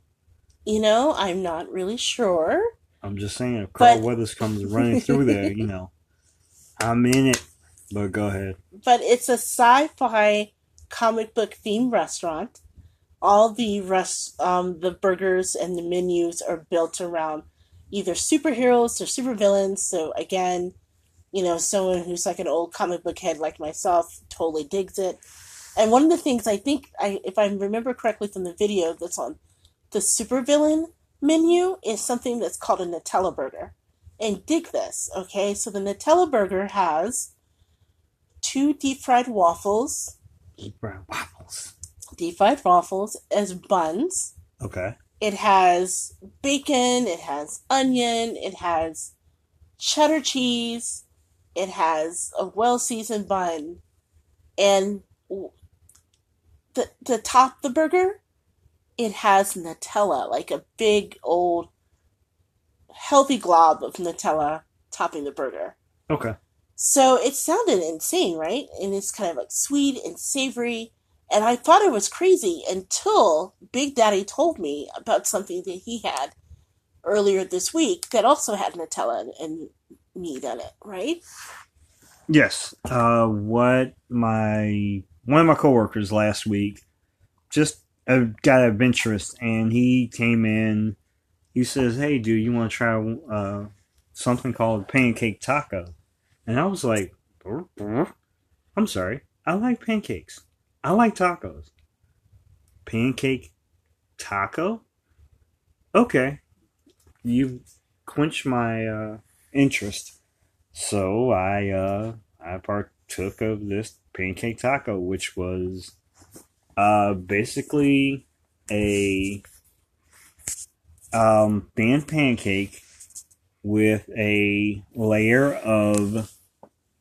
S1: You know, I'm not really sure.
S2: I'm just saying, if Carl
S1: But-
S2: Weathers comes <laughs> running through there, you know, I'm in it. But go ahead.
S1: but it's a sci-fi comic book themed restaurant. All the rest, um, the burgers and the menus are built around either superheroes or supervillains. So again, you know, someone who's like an old comic book head like myself totally digs it. And one of the things I think, I if I remember correctly from the video that's on, the supervillain menu is something that's called a Nutella burger. And dig this, okay? So the Nutella burger has two deep fried waffles,
S2: Deep fried waffles.
S1: Deep fried waffles as buns.
S2: Okay.
S1: It has bacon, it has onion, it has cheddar cheese, it has a well seasoned bun, and the to top the burger, it has Nutella, like a big old healthy glob of Nutella topping the burger.
S2: Okay.
S1: So it sounded insane, right? And it's kind of like sweet and savory. And I thought it was crazy until Big Daddy told me about something that he had earlier this week that also had Nutella and, meat in it, right?
S2: Yes. Uh, what my one of my coworkers last week just got adventurous, and he came in. He says, "Hey, dude, you want to try uh, something called pancake taco?" And I was like. "I'm sorry, I like pancakes. I like tacos. Pancake taco? Okay, you quenched my uh, interest." So I uh I partook of this pancake taco, which was uh basically a um thin pancake with a layer of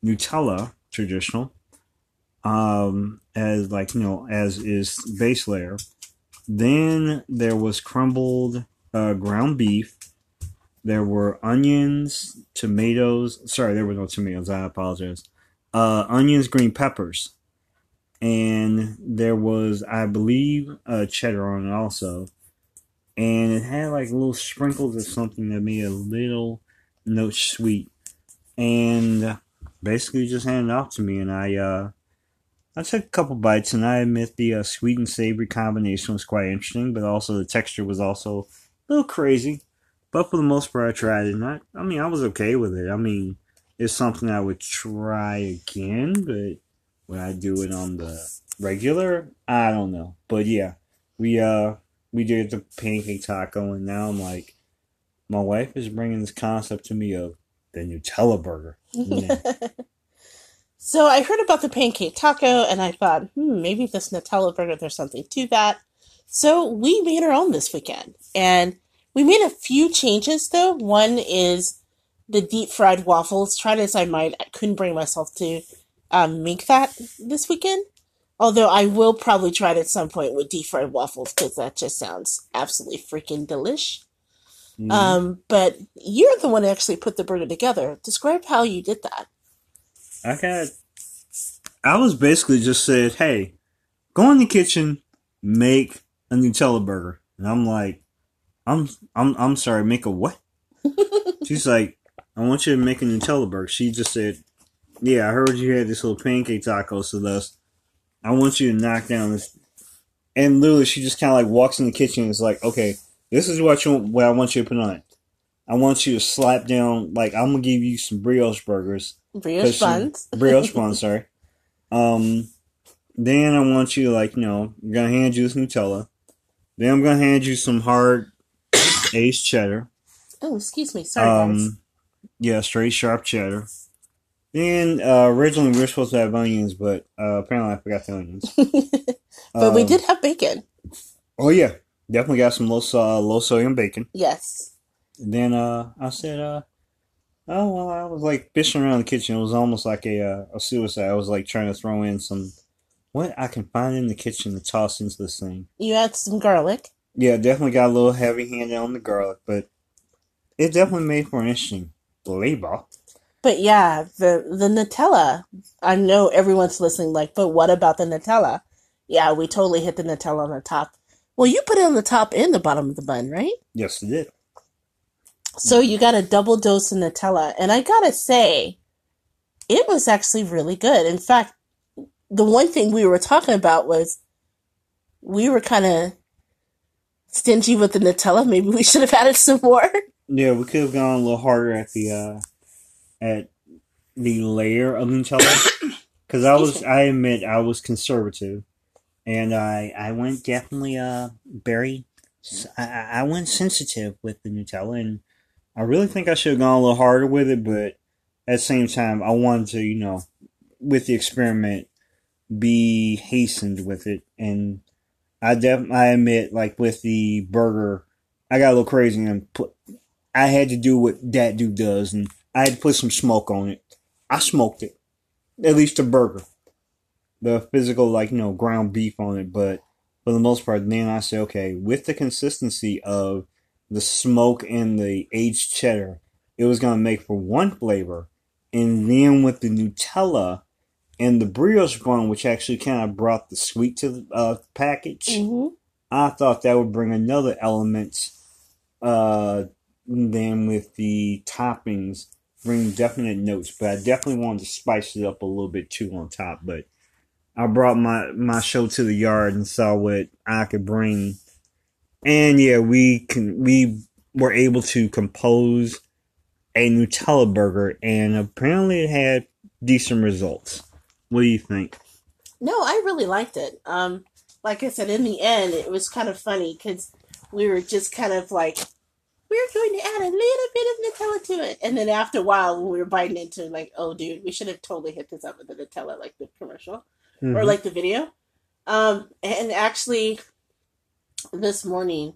S2: Nutella, traditional, um, as like you know, as is base layer. Then there was crumbled uh, ground beef. There were onions, tomatoes. Sorry, there were no tomatoes. I apologize. Uh, onions, green peppers, and there was, I believe, uh, cheddar on it also. And it had like little sprinkles of something that made a little note sweet. And basically just handed it off to me, and I uh, I took a couple bites, and I admit the uh, sweet and savory combination was quite interesting, but also the texture was also a little crazy. But for the most part, I tried it, and I, I mean, I was okay with it. I mean, it's something I would try again, but would I do it on the regular? I don't know. But yeah, we uh we did the pancake taco, and now I'm like, my wife is bringing this concept to me of the Nutella burger. <laughs> Yeah.
S1: So I heard about the pancake taco and I thought, hmm, maybe this Nutella burger, there's something to that. So we made our own this weekend. And we made a few changes though. One is the deep fried waffles. Tried as I might, I couldn't bring myself to um, make that this weekend. Although I will probably try it at some point with deep fried waffles because that just sounds absolutely freaking delish.
S2: Mhm.
S1: Um, but you're the one who actually put the burger together. Describe how you did that.
S2: I got. I was basically just said, "Hey, go in the kitchen, make a Nutella burger," and I'm like, "I'm I'm I'm sorry, make a what?" <laughs> She's like, "I want you to make a Nutella burger." She just said, "Yeah, I heard you had this little pancake taco, so thus, I want you to knock down this." And literally, she just kind of like walks in the kitchen and is like, "Okay, this is what you what I want you to put on it. I want you to slap down like I'm gonna give you some brioche burgers." <laughs>
S1: Brioche buns.
S2: brioche bun, sorry. Um, then I want you like you know, I'm gonna hand you this Nutella. Then I'm gonna hand you some hard <coughs> Ace cheddar.
S1: Oh, excuse me. Sorry, guys.
S2: Um, yeah, straight sharp cheddar. Then uh, originally we were supposed to have onions, but uh, apparently I forgot the onions. <laughs>
S1: but we
S2: Um,
S1: did have bacon.
S2: Oh yeah, definitely got some low uh, low sodium bacon.
S1: Yes.
S2: Then uh, I said, uh, oh well, I was like fishing around the kitchen. It was almost like a uh, a suicide. I was like trying to throw in some what I can find in the kitchen to toss into this thing.
S1: You add some garlic.
S2: Yeah, definitely got a little heavy handed on the garlic, but it definitely made for an interesting flavor.
S1: But yeah, the the Nutella. I know everyone's listening like, but what about the Nutella? Yeah, we totally hit the Nutella on the top. Well, you put it on the top and the bottom of the bun, right?
S2: Yes, it did.
S1: So you got a double dose of Nutella. And I gotta say, it was actually really good. In fact, the one thing we were talking about was we were kind of stingy with the Nutella. Maybe we should have added some more.
S2: Yeah, we could have gone a little harder at the uh, at the layer of Nutella <coughs> because I was I admit I was conservative and I I went definitely uh berry I went sensitive with the Nutella, and I really think I should have gone a little harder with it, but at the same time, I wanted to, you know, with the experiment, be hastened with it, and I def I admit, like with the burger, I got a little crazy and put. I had to do what that dude does, and I had to put some smoke on it. I smoked it, at least the burger, the physical like you know ground beef on it, but for the most part, then I say okay, with the consistency of the smoke and the aged cheddar, it was gonna make for one flavor, and then with the Nutella and the brioche bun, which actually kind of brought the sweet to the uh, package.
S1: Mm-hmm.
S2: I thought that would bring another element. Uh, then with the toppings, bring definite notes. But I definitely wanted to spice it up a little bit too on top. But I brought my my show to the yard and saw what I could bring. And yeah, we can we were able to compose a Nutella burger, and apparently it had decent results. What do you think?
S1: No, I really liked it. Um, like I said, in the end, it was kind of funny because we were just kind of like, we're going to add a little bit of Nutella to it, and then after a while, when we were biting into, it, like, oh, dude, we should have totally hit this up with the Nutella, like the commercial or like the video. Um, and actually, this morning,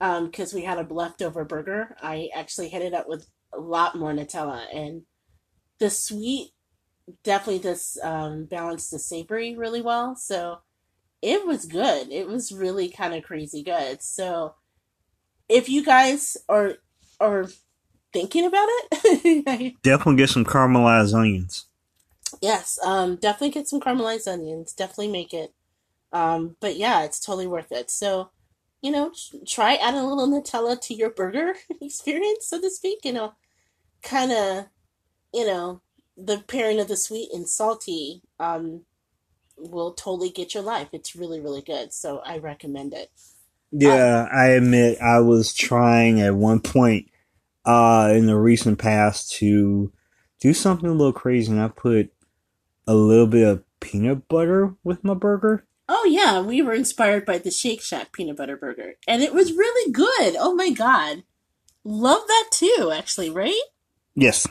S1: um, because we had a leftover burger, I actually hit it up with a lot more Nutella, and the sweet definitely does um, balance the savory really well. So it was good. It was really kind of crazy good. So if you guys are are thinking about it, <laughs>
S2: definitely get some caramelized onions.
S1: yes, um, definitely get some caramelized onions. Definitely make it. Um, but yeah, it's totally worth it. So you know, try adding a little Nutella to your burger <laughs> experience, so to speak. You know, kind of, you know, the pairing of the sweet and salty um, will totally get your life. It's really, really good. So I recommend it.
S2: Yeah, I admit I was trying at one point uh in the recent past to do something a little crazy and I put a little bit of peanut butter with my burger.
S1: Oh yeah, we were inspired by the Shake Shack peanut butter burger, and it was really good. Oh my god, love that too. Actually, right?
S2: Yes.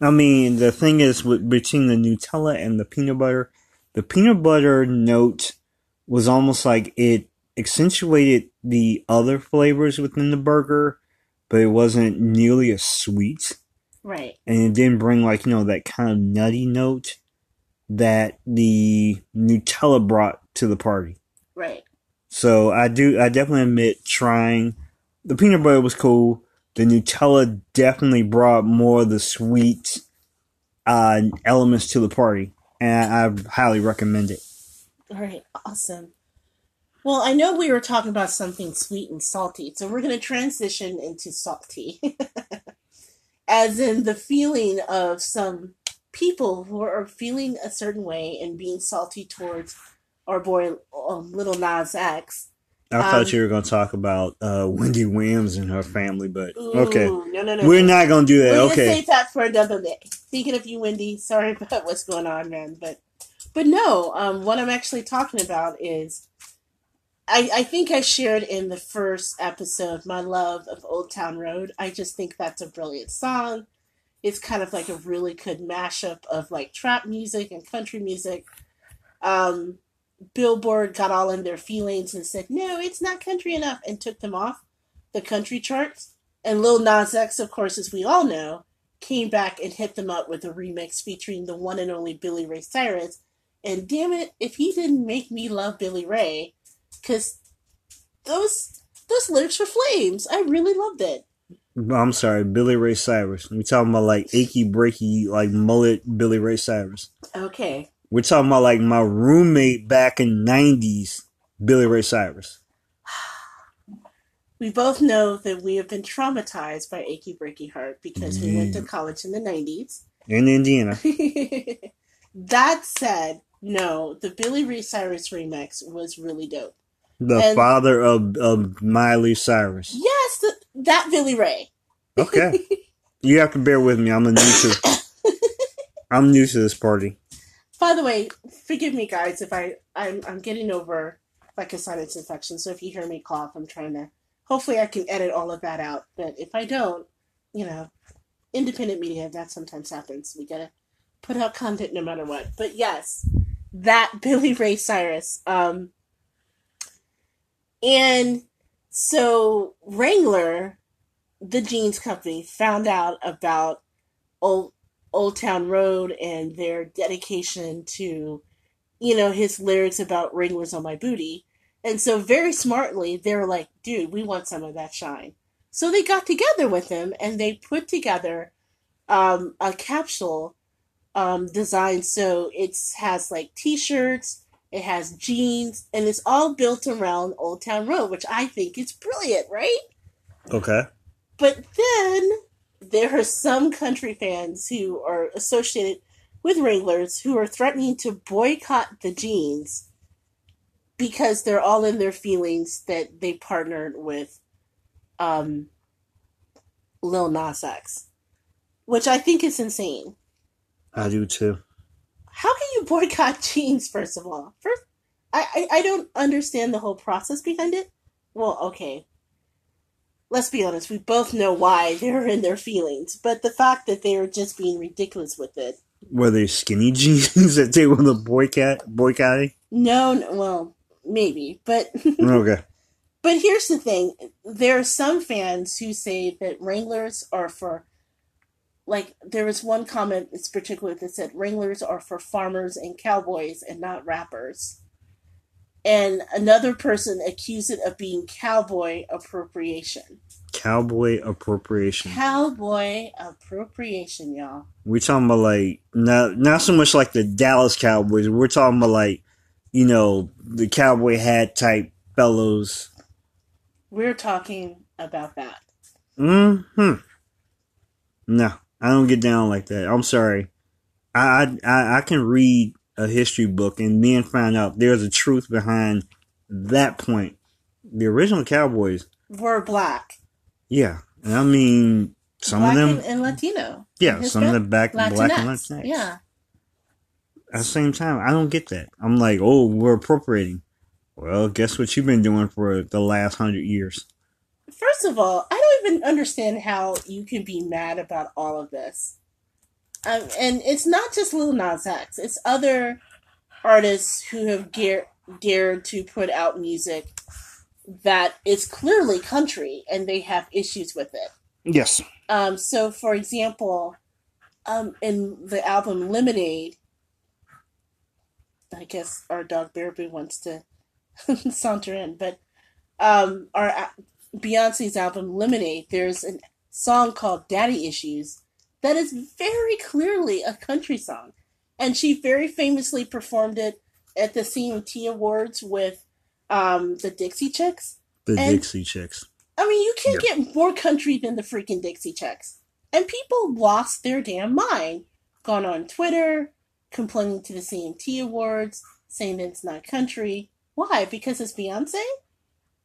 S2: I mean, the thing is with between the Nutella and the peanut butter, the peanut butter note was almost like it accentuated the other flavors within the burger, but it wasn't nearly as sweet.
S1: Right.
S2: and it didn't bring like you know that kind of nutty note that the Nutella brought to the party.
S1: Right.
S2: So I do I definitely admit trying the peanut butter was cool. The Nutella definitely brought more of the sweet uh, elements to the party, and I, I highly recommend it.
S1: All right. Awesome. Well, I know we were talking about something sweet and salty, so we're going to transition into salty. <laughs> As in the feeling of some people who are feeling a certain way and being salty towards our boy um, Little Nas X.
S2: I
S1: Um,
S2: thought you were going to talk about uh, Wendy Williams and her family, but okay,
S1: No, no, no.
S2: we're
S1: no.
S2: not going to do that.
S1: We're
S2: Okay,
S1: save that for another day. Speaking of you, Wendy, sorry <laughs> about what's going on, man. But but no, um, what I'm actually talking about is I, I think I shared in the first episode my love of Old Town Road. I just think that's a brilliant song. It's kind of like a really good mashup of like trap music and country music. Um, Billboard got all in their feelings and said, no, it's not country enough, and took them off the country charts. And Lil Nas X, of course, as we all know, came back and hit them up with a remix featuring the one and only Billy Ray Cyrus. And damn it, if he didn't make me love Billy Ray, because those those lyrics were flames. I really loved it.
S2: I'm sorry, Billy Ray Cyrus. We're talking about like achy breaky, like mullet Billy Ray Cyrus.
S1: Okay,
S2: We're talking about like my roommate back in '90s, Billy Ray Cyrus.
S1: we both know that we have been traumatized by Achy Breaky Heart because we went to college in the 90s.
S2: in Indiana. <laughs>
S1: that said, no, the Billy Ray Cyrus remix was really dope.
S2: The
S1: And-
S2: father of, of Miley Cyrus.
S1: Yes, the, that Billy Ray.
S2: Okay. <laughs> you have to bear with me. I'm a new to <coughs> I'm new to this party.
S1: By the way, forgive me, guys, if I I'm I'm getting over like a sinus infection. So if you hear me cough, I'm trying to. Hopefully, I can edit all of that out. But if I don't, you know, independent media that sometimes happens. We gotta put out content no matter what. But yes, that <laughs> Billy Ray Cyrus. Um, and so Wrangler, the jeans company, found out about Old Old Town Road and their dedication to, you know, his lyrics about Wranglers on my booty. And so very smartly, they were like, dude, we want some of that shine. So they got together with him and they put together um, a capsule um, so it has like t-shirts, it has jeans, and it's all built around Old Town Road, which I think is brilliant, right?
S2: Okay.
S1: But then there are some country fans who are associated with Wranglers who are threatening to boycott the jeans because they're all in their feelings that they partnered with um, Lil Nas X, which I think is insane.
S2: I do too.
S1: How can you boycott <laughs> jeans? First of all, first, I, I I don't understand the whole process behind it. Well, okay. Let's be honest. We both know why <laughs> they're in their feelings, but the fact that they are just being ridiculous with it.
S2: Were they skinny <laughs> jeans that they were the boycott boycotting?
S1: No, no well, maybe, but
S2: Okay.
S1: But here's the thing: there are some fans who say that Wranglers are for, like, there was one comment, it's particular that said Wranglers are for farmers and cowboys and not rappers. And another person accused it of being cowboy appropriation.
S2: Cowboy appropriation.
S1: Cowboy appropriation, y'all.
S2: We're talking about like not not so much like the Dallas Cowboys. We're talking about like, you know, the cowboy hat type fellows.
S1: We're talking about that.
S2: Mm hmm. No, I don't get down like that. I'm sorry. I I I can read a history book and then find out there's a truth behind that point. The original Cowboys,
S1: We're black.
S2: yeah, and I mean some
S1: black
S2: of them,
S1: and, and Latino.
S2: yeah, some of them back black and
S1: Latinx.
S2: Latinx.
S1: Yeah.
S2: At the same time, I don't get that. I'm like, oh, we're appropriating. Well, guess what you've been doing for the last hundred years?
S1: First of all, I don't even understand how you can be mad about all of this. Um, and it's not just Lil Nas X; it's other artists who have dare, dared to put out music that is clearly country, and they have issues with it.
S2: Yes.
S1: Um, so, for example, um, in the album Lemonade, I guess our dog Bearaboo wants to <laughs> saunter in, but um, our Beyonce's album Lemonade, there's a song called Daddy Issues that is very clearly a country song. And she very famously performed it at the CMT Awards with um, the Dixie Chicks.
S2: The
S1: And-
S2: Dixie Chicks.
S1: I mean, you can't get more country than the freaking Dixie Chicks. And people lost their damn mind. Gone on Twitter, complaining to the CMT Awards, saying that it's not country. Why? Because it's Beyonce?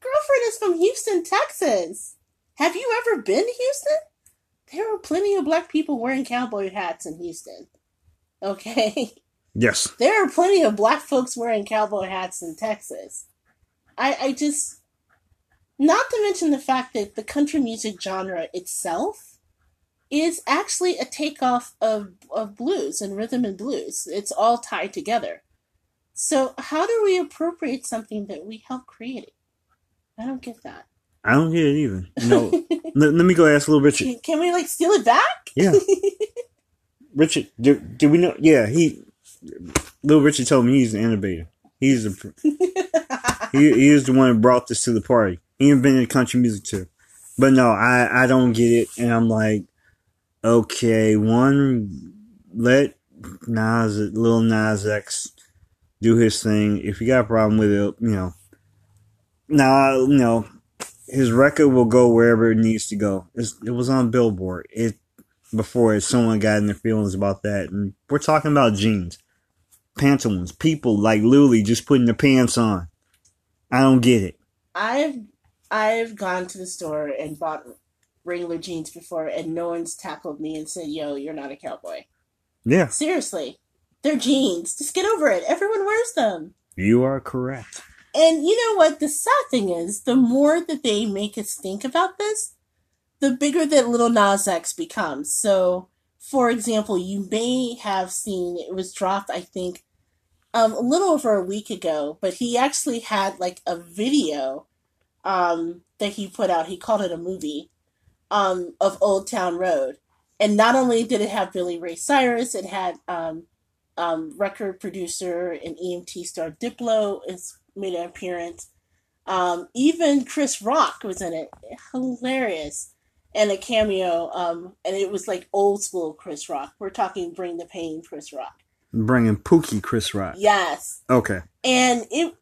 S1: Girlfriend is from Houston, Texas. Have you ever been to Houston? There are plenty of black people wearing cowboy hats in Houston. Okay? <laughs>
S2: Yes.
S1: there are plenty of black folks wearing cowboy hats in Texas. I, I just, not to mention the fact that the country music genre itself is actually a takeoff of, of blues and rhythm and blues. It's all tied together. So, how do we appropriate something that we helped create? I don't get that.
S2: I don't get it either. You know, <laughs> let, let me go ask Little Richard.
S1: Can, can we like steal it back?
S2: Yeah. <laughs> Richard, do, do we know? Yeah, he. Little Richard told me he's an innovator. He's the he, he is the one who brought this to the party. He invented country music too. But no, I I don't get it, and I'm like, okay, one, let Nas, Lil Nas X, do his thing. If you got a problem with it, you know. Now, you know, his record will go wherever it needs to go. It's, it was on Billboard. It before someone got in their feelings about that, and we're talking about jeans, pantaloons, people like literally just putting their pants on. I don't get it.
S1: I've I've gone to the store and bought regular jeans before, and no one's tackled me and said, "Yo, you're not a cowboy."
S2: Yeah,
S1: Seriously, they're jeans. Just get over it. Everyone wears them.
S2: you are correct.
S1: And you know what? The sad thing is, the more that they make us think about this, the bigger that Little Nas X becomes. So, for example, you may have seen it was dropped, I think, um, a little over a week ago, but he actually had like a video um, that he put out. He called it a movie um, of Old Town Road. And not only did it have Billy Ray Cyrus, it had um, um, record producer and EDM star Diplo made an appearance. Um, even Chris Rock was in it. Hilarious. And a cameo. Um, and it was like old school Chris Rock. We're talking Bring the Pain Chris Rock.
S2: Bringing Pookie Chris Rock.
S1: Yes.
S2: Okay.
S1: And it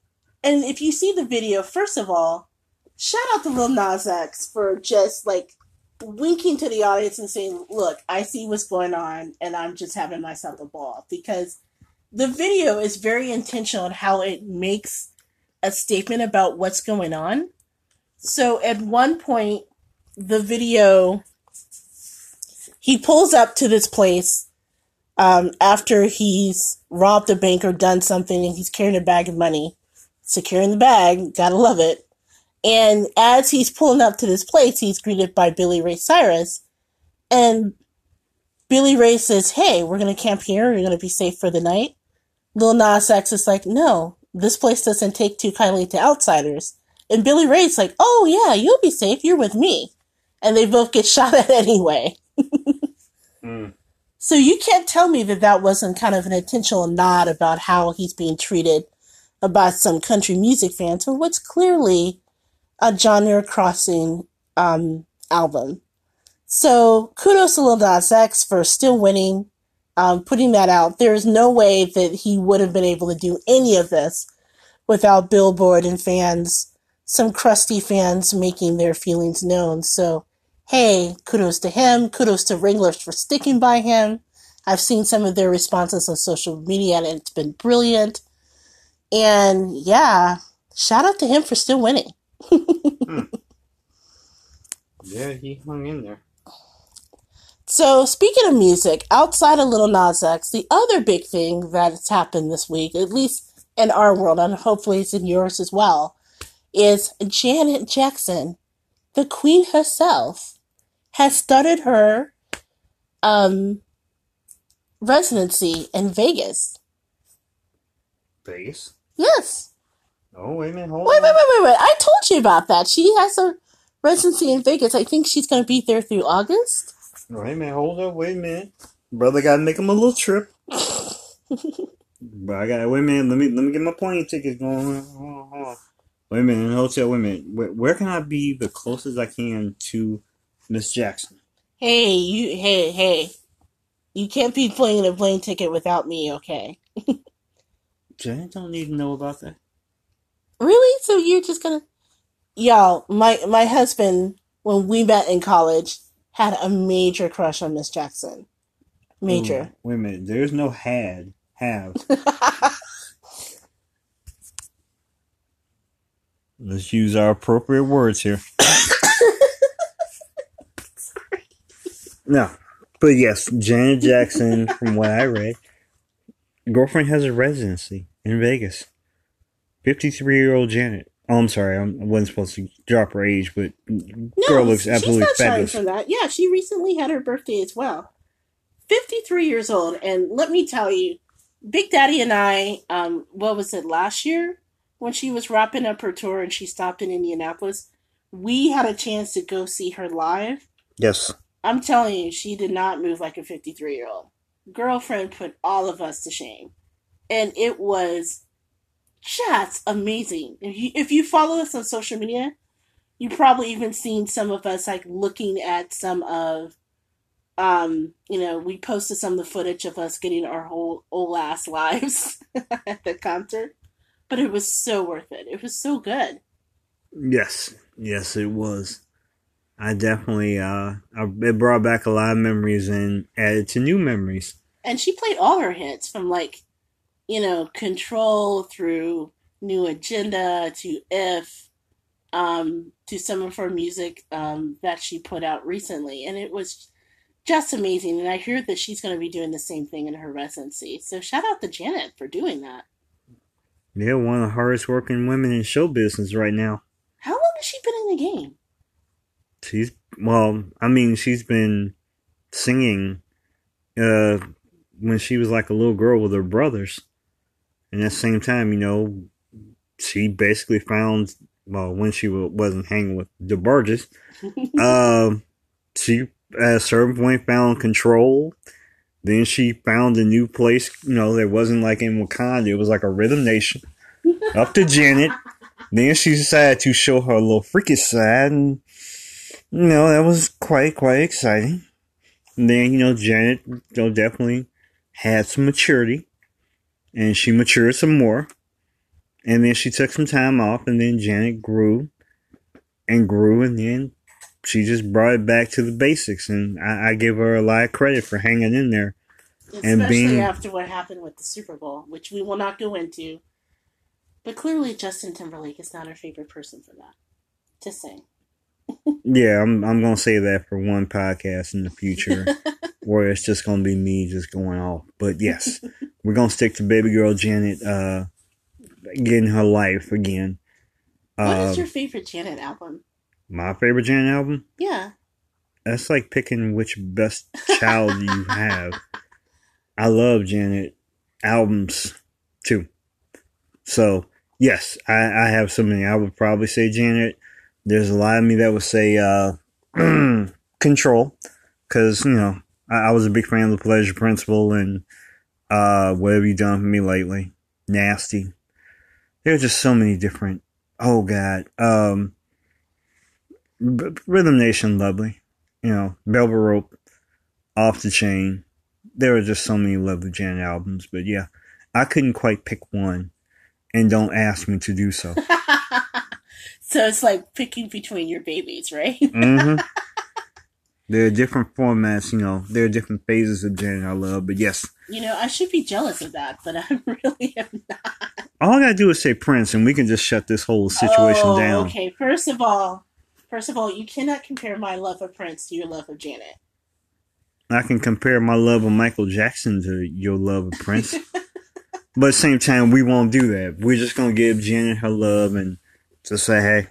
S1: and if you see the video, first of all, shout out to Lil Nas X for just like winking to the audience and saying, "Look, I see what's going on, and I'm just having myself a ball." Because the video is very intentional in how it makes a statement about what's going on. So at one point, the video, he pulls up to this place um, after he's robbed a bank or done something, and he's carrying a bag of money, securing the bag. Gotta love it. And as he's pulling up to this place, he's greeted by Billy Ray Cyrus. And Billy Ray says, Hey, we're to camp here. You're to be safe for the night. Lil Nas X is like, No, this place doesn't take too kindly to outsiders. And Billy Ray's like, Oh, yeah, you'll be safe. You're with me. And they both get <laughs> shot at anyway.
S2: Mm.
S1: So you can't tell me that that wasn't kind of an intentional nod about how he's being treated by some country music fans for what's clearly a genre crossing um, album. So kudos to Lil Nas X for still winning, um, putting that out. There's no way that he would have been able to do any of this without Billboard and fans, some crusty fans making their feelings known. So, hey, kudos to him. Kudos to Wranglers for sticking by him. I've seen some of their responses on social media and it's been brilliant. And yeah, shout out to him for still winning. <laughs>
S2: Yeah, he hung in there.
S1: So, speaking of music, outside of Little Nas X, the other big thing that's happened this week, at least in our world, and hopefully it's in yours as well, is Janet Jackson, the queen herself, has started her um, residency in Vegas.
S2: Vegas?
S1: Yes.
S2: Oh, wait a minute. Hold
S1: Wait,
S2: on.
S1: wait, wait, wait, wait. I told you about that. She has a residency in Vegas. I think she's going to be there through August.
S2: Wait a minute. Hold up. Wait a minute. Brother got to make him a little trip. but I got to wait a minute. Let me let me get my plane tickets going. Hold on, hold on. Wait a minute. Hotel. Wait a minute. Where, where can I be the closest I can to Miss Jackson?
S1: Hey, you, hey, hey. You can't be playing a plane ticket without me, okay? <laughs>
S2: Janet don't need to know about that.
S1: Really? So you're just gonna. Y'all, my, my husband, when we met in college, had a major crush on Miss Jackson. Major.
S2: Ooh, wait a minute. There's no had. Have. <laughs> Let's use our appropriate words here. <laughs> no. But yes, Janet Jackson, from what I read, girlfriend has a residency in Vegas. 53 year old Janet. Oh, I'm sorry. I'm, I wasn't supposed to drop her age, but girl looks absolutely
S1: she's not shying
S2: fabulous.
S1: from that. Yeah, she recently had her birthday as well. 53 years old. And let me tell you, Big Daddy and I, um, what was it, last year? When she was wrapping up her tour and she stopped in Indianapolis, we had a chance to go see her live.
S2: Yes.
S1: I'm telling you, she did not move like a 53 year old. Girlfriend put all of us to shame. And it was just amazing. If you, if you follow us on social media, you probably even seen some of us like looking at some of, um, you know, we posted some of the footage of us getting our whole old ass lives <laughs> at the concert. But it was so worth it. It was so good.
S2: Yes. Yes, it was. I definitely, uh, it brought back a lot of memories and added to new memories.
S1: and she played all her hits from like you know control through new agenda to if um to some of her music um that she put out recently and it was just amazing and i hear that she's going to be doing the same thing in her residency so shout out to janet for doing that
S2: Yeah, one of the hardest working women in show business right now.
S1: How long has she been in the game?
S2: She's well, I mean, she's been singing uh when she was like a little girl with her brothers. And at the same time, you know, she basically found well when she wa- wasn't hanging with the Burgess, <laughs> um, she at a certain point found control. Then she found a new place, you know, that wasn't like in Wakanda. It was like a rhythm nation. <laughs> Up to Janet. Then she decided to show her little freakish side, and you know that was quite quite exciting. And then you know Janet, you know, definitely had some maturity, and she matured some more. And then she took some time off, and then Janet grew and grew, and then she just brought it back to the basics. And I, I give her a lot of credit for hanging in there. And
S1: Especially
S2: being-
S1: after what happened with the Super Bowl, which we will not go into. But clearly, Justin Timberlake is not our favorite person for that. Just saying.
S2: Yeah, I'm I'm gonna say that for one podcast in the future, <laughs> where it's just gonna be me just going off. But yes, <laughs> we're gonna stick to baby girl Janet uh getting her life again.
S1: What is
S2: Uh,
S1: your favorite Janet album?
S2: my favorite Janet album.
S1: Yeah.
S2: That's like picking which best child you <laughs> have. I love Janet albums too. So yes, I, I have so many. I would probably say Janet. There's a lot of me that would say uh, <clears throat> Control, because you know I, I was a big fan of the Pleasure Principle and uh, what have you done for me lately? Nasty. There are just so many different. Oh God, um, Rhythm Nation, lovely. You know, Velvet Rope, Off the Chain. There are just so many lovely Janet albums, but yeah, I couldn't quite pick one, and don't ask me to do so. <laughs>
S1: so it's like picking between your babies, right?
S2: hmm <laughs> There are different formats, you know. There are different phases of Janet I love, but yes,
S1: You know, I should be jealous of that, but I <laughs> really am not.
S2: all I gotta do is say Prince, and we can just shut this whole situation
S1: oh,
S2: down.
S1: Okay, first of all, first of all, you cannot compare my love of Prince to your love of Janet.
S2: I can compare my love of Michael Jackson to your love of Prince, <laughs> but at the same time, we won't do that. We're just gonna give Janet her love and just say, hey,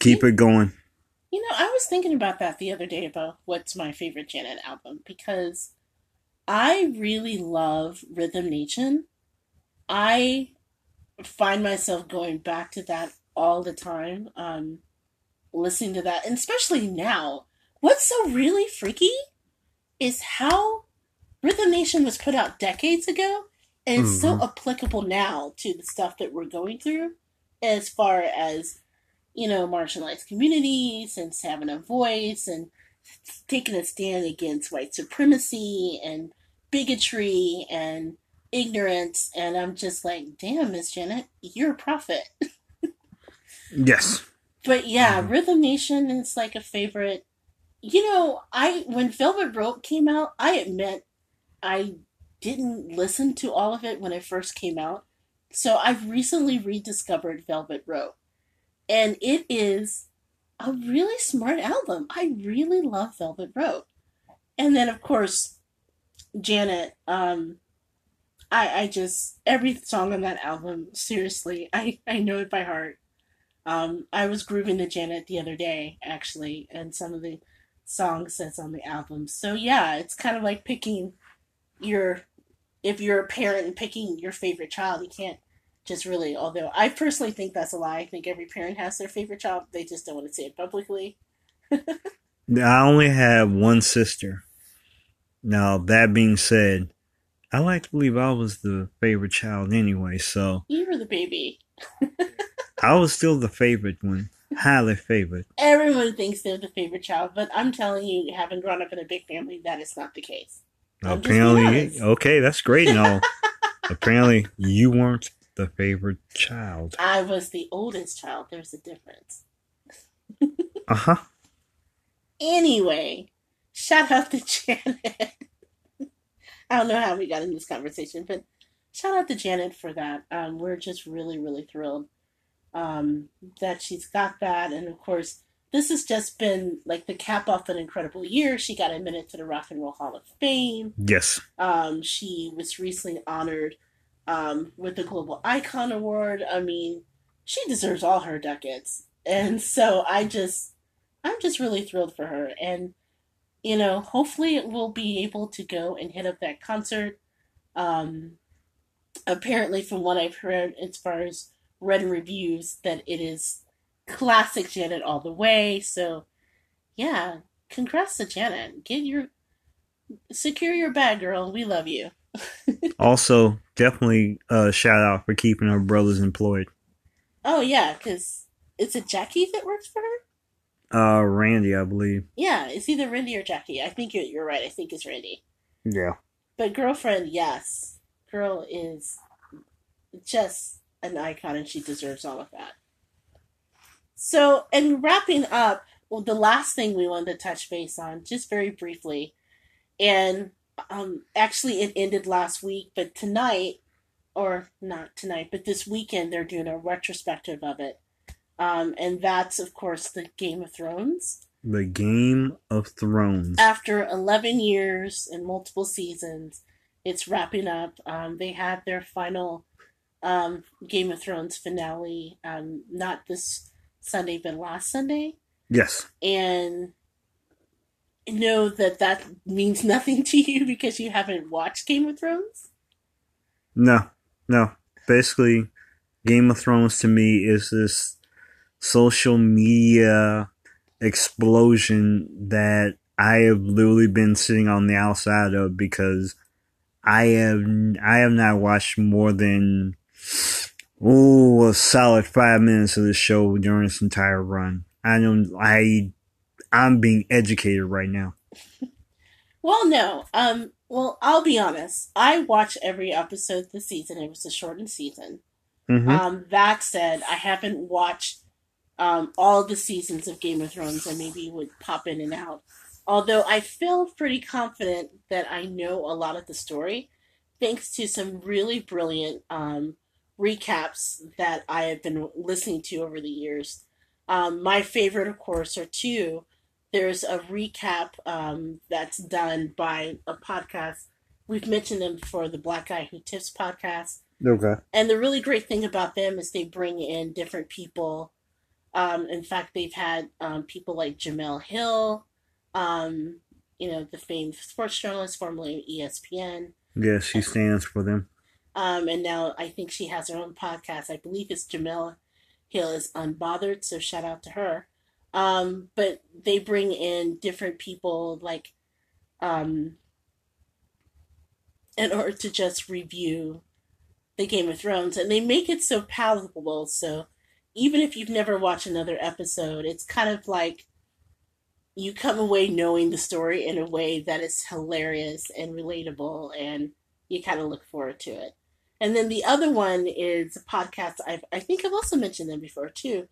S2: keep it going.
S1: You know, I was thinking about that the other day about what's my favorite Janet album because I really love Rhythm Nation. I find myself going back to that all the time, um, listening to that, and especially now. What's so really freaky is how Rhythm Nation was put out decades ago, and it's so applicable now to the stuff that we're going through, as far as you know, marginalized communities and having a voice and taking a stand against white supremacy and bigotry and ignorance. And I'm just like, damn, Miss Janet, you're a prophet. <laughs>
S2: Yes.
S1: But yeah,
S2: Mhm.
S1: Rhythm Nation is like a favorite. You know, I when Velvet Rope came out, I admit I didn't listen to all of it when it first came out. So I've recently rediscovered Velvet Rope. And it is a really smart album. I really love Velvet Rope. And then of course Janet, um I I just every song on that album, seriously, <laughs> I, I know it by heart. Um, I was grooving to Janet the other day, actually, and some of the songs that's on the album. So yeah, it's kind of like picking your if you're a parent and picking your favorite child, you can't just really. Although I personally think that's a lie. I think every parent has their favorite child. They just don't want to say it publicly. <laughs>
S2: I only have one sister. Now, that being said, I like to believe I was the favorite child anyway, so
S1: You were the baby. <laughs>
S2: I was still the favorite one. Highly favored.
S1: Everyone thinks they're the favorite child, but I'm telling you, having grown up in a big family, that is not the case. I'm
S2: Apparently, okay, that's great. No, <laughs> apparently you weren't the favorite child.
S1: I was the oldest child. There's a difference.
S2: Uh huh.
S1: Anyway, shout out to <laughs> Janet. I don't know how we got in this conversation, but shout out to Janet for that. Um, we're just really, really thrilled um, that she's got that. And of course, this has just been like the cap off an incredible year. She got admitted to the Rock and Roll Hall of Fame.
S2: Yes.
S1: Um, she was recently honored um, with the Global Icon Award. I mean, she deserves all her ducats. And so I just, I'm just really thrilled for her. And, you know, hopefully we'll be able to go and hit up that concert. Um, apparently, from what I've heard, as far as read reviews, that it is classic Janet all the way. So, yeah, congrats to Janet. Get your, secure your bag, girl. We love you. <laughs>
S2: Also, definitely a shout out for keeping our brothers employed.
S1: Oh yeah, because is it Jackie that works for her?
S2: Uh, Randy, I believe.
S1: Yeah, it's either Randy or Jackie. I think you're, you're right. I think it's Randy.
S2: Yeah.
S1: But girlfriend, yes, girl is just an icon, and she deserves all of that. So, and wrapping up, well, the last thing we wanted to touch base on, just very briefly, and um, actually it ended last week, but tonight, or not tonight, but this weekend, they're doing a retrospective of it. Um, and that's, of course, the Game of Thrones.
S2: The Game of Thrones.
S1: After 11 years and multiple seasons, it's wrapping up. Um, they had their final um, Game of Thrones finale, um, not this Sunday, but last Sunday.
S2: Yes.
S1: And know that that means nothing to you <laughs> because you haven't watched Game of Thrones?
S2: No. No. Basically, Game of Thrones to me is this social media explosion that I have literally been sitting on the outside of because I have I have not watched more than oh a solid five minutes of the show during its entire run. I don't I I'm being educated right now. <laughs>
S1: Well, no. Um. Well, I'll be honest. I watch every episode this season. It was a shortened season.
S2: Mm-hmm.
S1: Um. That said, I haven't watched um all the seasons of Game of Thrones. I maybe would pop in and out. Although I feel pretty confident that I know a lot of the story, thanks to some really brilliant um recaps that I have been listening to over the years. Um, my favorite, of course, are two there's a recap um, that's done by a podcast. We've mentioned them before, the Black Guy Who Tips podcast.
S2: Okay.
S1: And the really great thing about them is they bring in different people. Um, in fact, they've had um, people like Jemele Hill, um, you know, the famed sports journalist formerly ESPN.
S2: Yes, she stands for them.
S1: Um, and now I think she has her own podcast. I believe it's Jemele Hill is Unbothered, so shout out to her. Um, but they bring in different people like um, in order to just review the Game of Thrones, and they make it so palatable. So even if you've never watched another episode, it's kind of like you come away knowing the story in a way that is hilarious and relatable, and you kind of look forward to it. And then the other one is a podcast I've I think I've also mentioned them before too,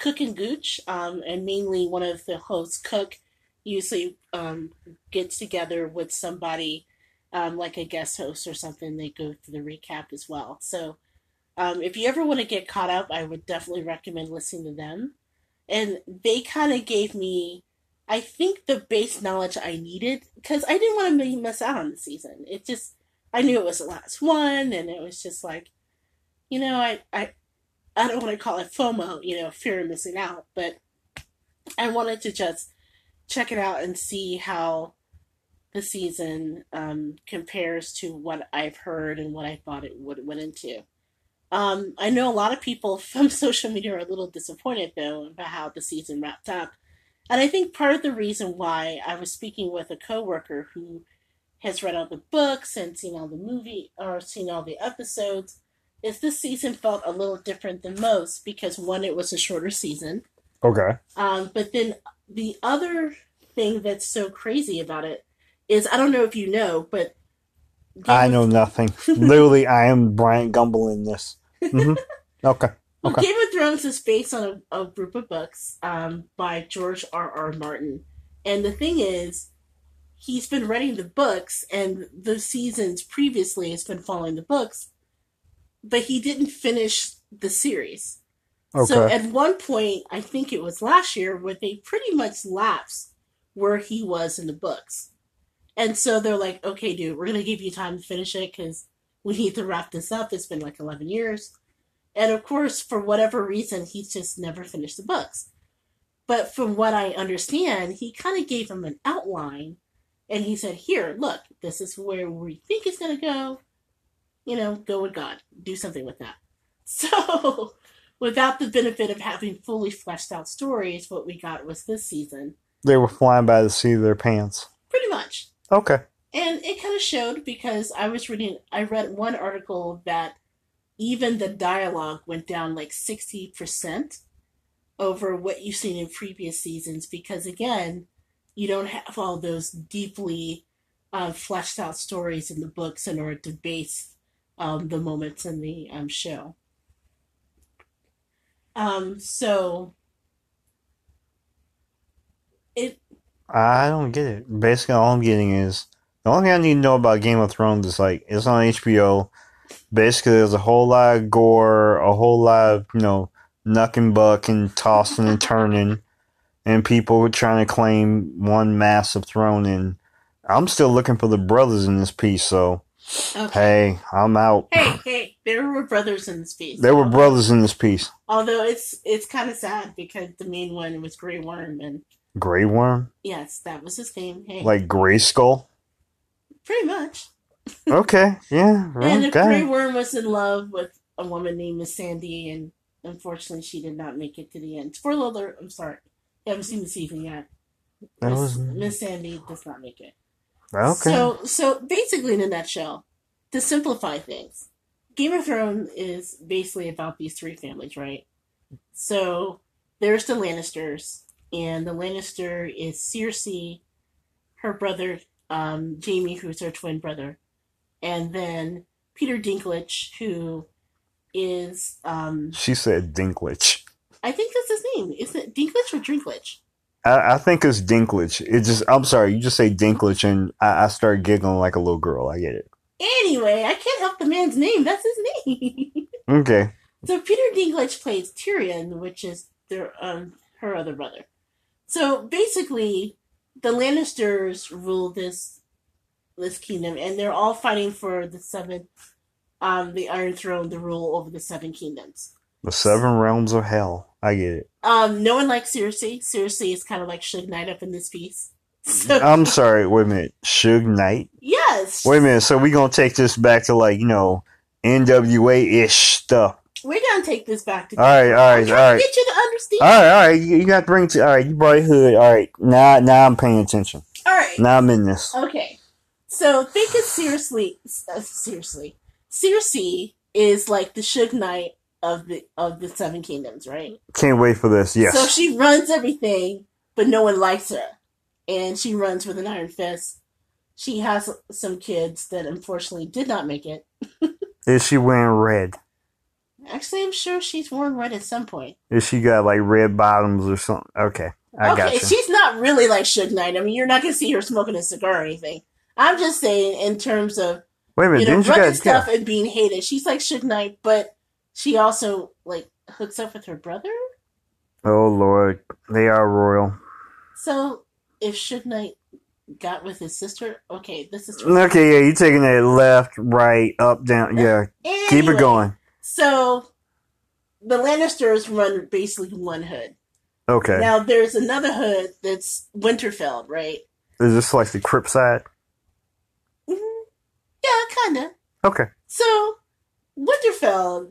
S1: Cook and Gooch, um, and mainly one of the hosts, Cook, usually um, gets together with somebody um, like a guest host or something. They go through the recap as well. So um, if you ever want to get caught up, I would definitely recommend listening to them. And they kind of gave me, I think, the base knowledge I needed because I didn't want to miss out on the season. It just, I knew it was the last one, and it was just like, you know, I, I, I don't want to call it FOMO, you know, fear of missing out, but I wanted to just check it out and see how the season um, compares to what I've heard and what I thought it would went into. Um, I know a lot of people <laughs> from social media are a little disappointed though about how the season wrapped up, and I think part of the reason why I was speaking with a coworker who has read all the books and seen all the movie or seen all the episodes is this season felt a little different than most because one, it was a shorter season.
S2: Okay.
S1: Um, but then the other thing that's so crazy about it is I don't know if you know, but Game
S2: I
S1: of-
S2: know nothing. <laughs> Literally, I am Bryant Gumbel in this. hmm Okay. <laughs>
S1: Well,
S2: Okay.
S1: Game of Thrones is based on a, a group of books um, by George R. R. Martin, and the thing is, he's been writing the books, and the seasons previously has been following the books, but he didn't finish the series. So at one point, I think it was last year, where they pretty much lapsed where he was in the books. And so they're like, okay, dude, we're going to give you time to finish it because we need to wrap this up. It's been like 11 years. And of course, for whatever reason, he's just never finished the books. But from what I understand, he kind of gave him an outline and he said, Here, look, this is where we think it's going to go. You know, go with God. Do something with that. <laughs> So, without the benefit of having fully fleshed out stories, what we got was this season.
S2: They were flying by the seat of their pants.
S1: Pretty much.
S2: Okay.
S1: And it kind of showed because I was reading, I read one article that even the dialogue went down like 60% over what you've seen in previous seasons because, again, you don't have all those deeply uh, fleshed out stories in the books in order to base um, the moments in the um, show. Um, so it
S2: I don't get it. Basically, all I'm getting is the only thing I need to know about Game of Thrones is like it's on HBO. Basically, there's a whole lot of gore, a whole lot of you know knuck and buck and tossing and turning, and people trying to claim one massive throne. And I'm still looking for the brothers in this piece. So
S1: okay.
S2: hey, I'm out.
S1: Hey, hey, there were brothers in this piece.
S2: There were brothers in this piece.
S1: Although it's it's kind of sad because the main one was Grey Worm, and
S2: Grey Worm,
S1: yes, that was his name. Hey,
S2: like Grey Skull.
S1: pretty much. <laughs>
S2: Okay, yeah,
S1: And if Grey. Worm was in love with a woman named Missandei, and unfortunately she did not make it to the end. Spoiler alert! I'm sorry, I haven't seen the season yet. Miss,
S2: was
S1: Missandei does not make it.
S2: Okay.
S1: So, so basically, in a nutshell, to simplify things, Game of Thrones is basically about these three families, right? So there's the Lannisters, and the Lannister is Cersei, her brother um, Jaime, who's her twin brother, and then Peter Dinklage, who is um,
S2: She said Dinklage.
S1: I think that's his name. Is it Dinklage or Drinklage?
S2: I, I think it's Dinklage. It just I'm sorry, you just say Dinklage and I, I start giggling like a little girl. I get it.
S1: Anyway, I can't help the man's name. That's his name. <laughs>
S2: Okay.
S1: So Peter Dinklage plays Tyrion, which is their um her other brother. So basically, the Lannisters rule this this kingdom, and they're all fighting for the seven, um, the Iron Throne, the rule over the seven kingdoms.
S2: The seven realms of hell. I get it.
S1: Um, no one likes Cersei. Cersei is kind of like Suge Knight up in this piece. <laughs> So
S2: I'm sorry, wait a minute. Suge Knight?
S1: yes,
S2: Wait a minute, so we gonna take this back to like, you know, NWA ish stuff.
S1: we're gonna take this back to.
S2: Alright,
S1: I'm
S2: alright,
S1: trying to
S2: alright.
S1: Get you to understand.
S2: Alright, alright, you, you got to bring to alright, you brought hood. Alright, now now I'm paying attention.
S1: All right.
S2: Now I'm in this.
S1: Okay, so think of seriously, uh, seriously, Cersei is like the Suge Knight of the of the Seven Kingdoms, right?
S2: Can't wait for this, yes.
S1: So she runs everything, but no one likes her, and she runs with an iron fist. She has some kids that unfortunately did not make it. <laughs>
S2: Is she wearing red?
S1: Actually, I'm sure she's worn red at some point.
S2: Is she got like red bottoms or something? Okay. I
S1: okay,
S2: got you.
S1: she's not really like Suge Knight. I mean, you're not gonna see her smoking a cigar or anything. I'm just saying in terms of
S2: Wait a minute,
S1: you know,
S2: didn't you guys
S1: stuff and being hated. She's like Suge Knight, but she also like hooks up with her brother.
S2: Oh Lord, they are royal.
S1: So if Suge Knight got with his sister, okay, this is
S2: Okay, yeah, you taking that left, right, up, down. Yeah, keep it going.
S1: So the Lannisters run basically one hood.
S2: Okay,
S1: Now there's another hood that's Winterfell, right?
S2: is this like the Crip side?
S1: Mhm. Yeah, kinda.
S2: Okay,
S1: So Winterfell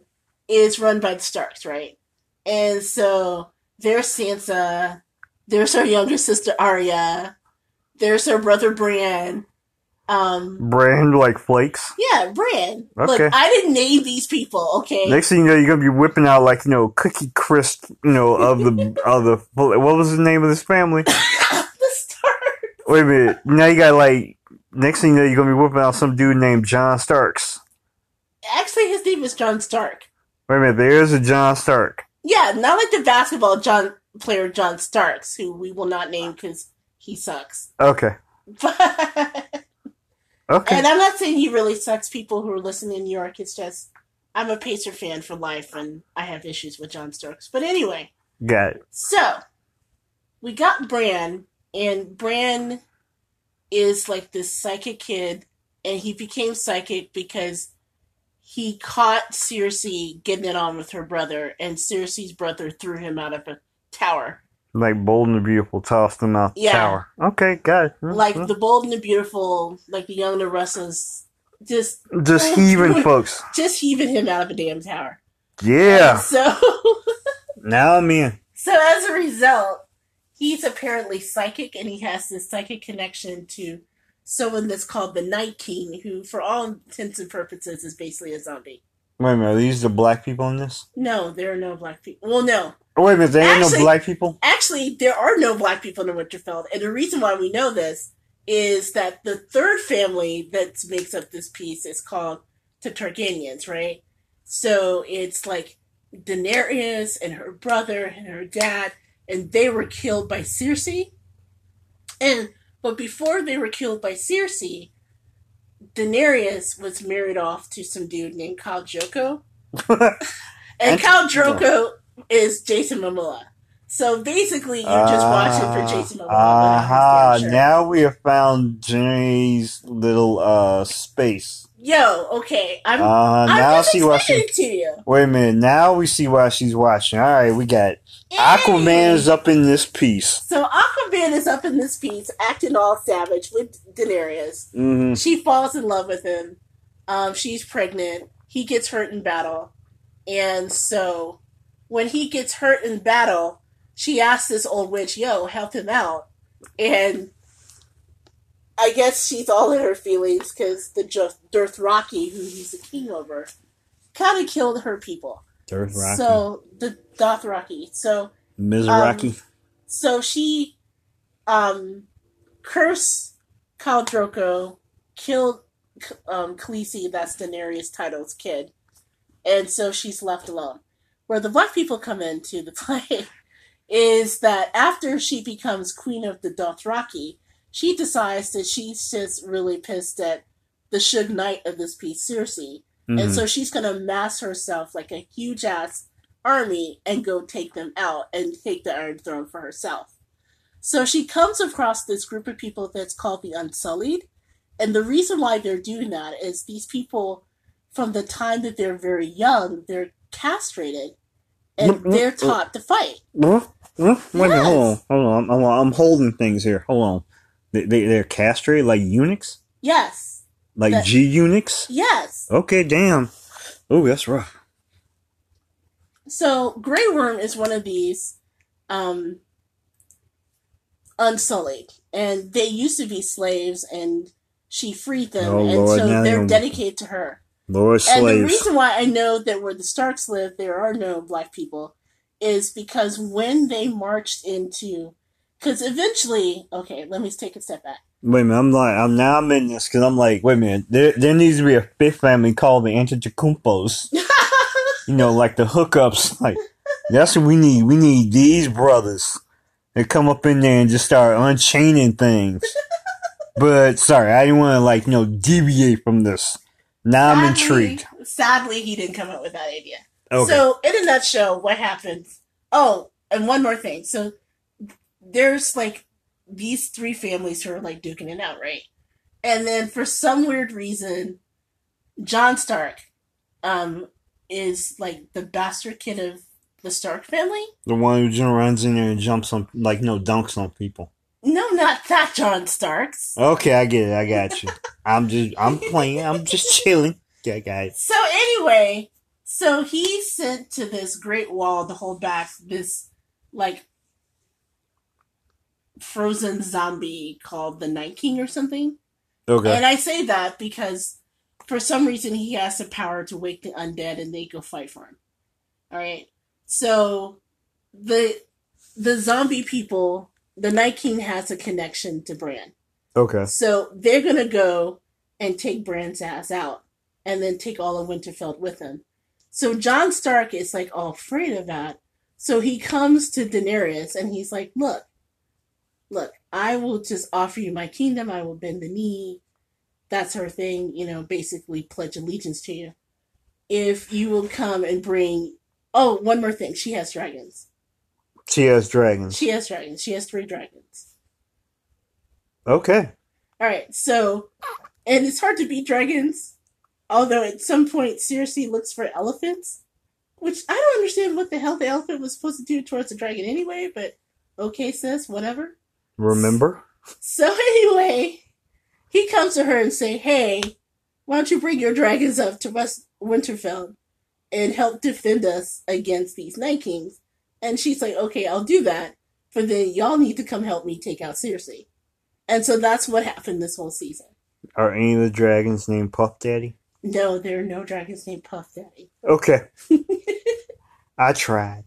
S1: is run by the Starks, right? And so there's Sansa, there's her younger sister Arya, there's her brother Bran. Um,
S2: brand like flakes.
S1: yeah, Bran. Look,
S2: Okay.
S1: I didn't name these people, okay?
S2: Next thing you know, you're gonna be whipping out like you know cookie crisp, you know of the <laughs> of the what was the name of this family? <coughs>
S1: the Stark.
S2: Wait a minute, now you got like next thing you know, you're gonna be whipping out some dude named John Starks.
S1: Actually, his name is John Stark.
S2: Wait a minute, there's a John Stark.
S1: Yeah, not like the basketball John player John Starks, who we will not name because he sucks.
S2: Okay, <laughs>
S1: But
S2: okay,
S1: And I'm not saying he really sucks. People who are listening in New York, it's just I'm a Pacer fan for life, and I have issues with John Starks. But anyway,
S2: got it.
S1: so we got Bran, and Bran is like this psychic kid, and he became psychic because he caught Cersei getting it on with her brother, and Cersei's brother threw him out of a tower.
S3: Like Bold and the Beautiful tossed him out the
S1: Yeah.
S3: tower. Okay, got it.
S1: Like the bold and the beautiful, like the young and the restless, just
S3: Just <laughs> heaving folks.
S1: just heaving him out of a damn tower.
S3: Yeah.
S1: So <laughs>
S3: Now I'm in.
S1: So as a result, he's apparently psychic and he has this psychic connection to someone that's called the Night King, who for all intents and purposes is basically a zombie.
S3: Wait a minute, are these the black people in this?
S1: No, there are no black people. Well, no.
S3: Oh, wait a minute, there ain't
S1: Actually-
S3: no black people?
S1: Actually, there are no black people in the Winterfell. And the reason why we know this is that the third family that makes up this piece is called the Targaryens, right? So it's like Daenerys and her brother and her dad, and they were killed by Cersei. And but before they were killed by Cersei, Daenerys was married off to some dude named Khal Drogo. <laughs> and Khal Drogo is Jason Momoa. So basically, you're just watching for Jason Momoa.
S3: Aha,
S1: without his damn
S3: now we have found Jenny's little uh space.
S1: Yo, okay, I'm.
S3: Uh,
S1: I'm
S3: now
S1: just
S3: see why she.
S1: to you.
S3: Wait a minute, now we see why she's watching. Alright, we got Aquaman
S1: Hey!
S3: is up in this piece.
S1: So Aquaman is up in this piece, acting all savage with Daenerys.
S3: hmm
S1: She falls in love with him. Um, she's pregnant. He gets hurt in battle, and so when he gets hurt in battle, she asks this old witch, "Yo, help him out," and I guess she's all in her feelings because the Jo- Dothraki, who he's the king over, kind of killed her people.
S2: Dothraki.
S1: So the Dothraki. So
S2: Mizraki.
S1: so she um curse Khal Drogo, killed um Khaleesi, that's Daenerys Title's kid, and so she's left alone. Where the black people come into the <laughs> play is that after she becomes queen of the Dothraki, she decides that she's just really pissed at the Suge Knight of this piece, Cersei, and
S2: Mhm.
S1: so she's gonna mass herself like a huge ass army and go take them out and take the Iron Throne for herself. So she comes across this group of people that's called the Unsullied. And the reason why they're doing that is these people, from the time that they're very young, they're castrated and
S3: Mm, mm,
S1: they're taught to fight.
S2: Huh? Huh? Wait minute, hold on, hold on. I'm, I'm holding things here. Hold on. They, they, they're castrated like eunuchs?
S1: Yes.
S2: Like G eunuchs?
S1: Yes.
S2: Okay, damn. Oh, that's rough.
S1: So Grey Worm is one of these um, Unsullied. And they used to be slaves and she freed them.
S2: Oh,
S1: and
S2: Lord,
S1: so they're dedicated to her.
S2: Lord
S1: And the reason why I know that where the Starks live, there are no black people, is because when they marched into, because eventually, okay, let me take a step back.
S2: Wait a minute, I'm like, I'm now I'm in this because I'm like, wait a minute, there, there needs to be a fifth family called the Antetokounmpos. <laughs> you know, like the hookups. Like, that's what we need. We need these brothers to come up in there and just start unchaining things. <laughs> but sorry, I didn't want to like, you know, deviate from this. Now I'm intrigued.
S1: Sadly, he didn't come up with that idea.
S2: Okay.
S1: So, in a nutshell, what happens? Oh, and one more thing. So, there's like these three families who are like duking it out, right? And then for some weird reason, John Stark um, is like the bastard kid of the Stark family.
S2: the one who just runs in there and jumps on, like, no, dunks on people.
S1: No, not that John Starks.
S2: Okay, I get it. I got you. I'm just, I'm playing. I'm just <laughs> chilling. Yeah, I got.
S1: So anyway, so he's sent to this great wall to hold back this like frozen zombie called the Night King or something.
S2: Okay.
S1: And I say that because for some reason he has the power to wake the undead and they go fight for him. All right. So the the zombie people, the Night King has a connection to Bran.
S2: Okay.
S1: So they're gonna go and take Bran's ass out, and then take all of Winterfell with them. So John Stark is like all afraid of that. So he comes to Daenerys and he's like, "Look, look, I will just offer you my kingdom. I will bend the knee. That's her thing, you know. Basically, pledge allegiance to you. If you will come and bring. Oh, one more thing. She has dragons.
S2: She has dragons.
S1: She has dragons. She has three dragons.
S2: Okay.
S1: All right, so and it's hard to beat dragons. Although at some point Cersei looks for elephants, which I don't understand what the hell the elephant was supposed to do towards the dragon anyway, but okay, sis, whatever.
S3: Remember?
S1: So anyway, he comes to her and say, "Hey, why don't you bring your dragons up to West Winterfell and help defend us against these Night Kings?" And she's like, "Okay, I'll do that, but then y'all need to come help me take out Cersei." And so that's what happened this whole season.
S3: Are any of the dragons named Puff Daddy?
S1: No, there are no dragons named Puff Daddy.
S3: Okay. <laughs> I tried.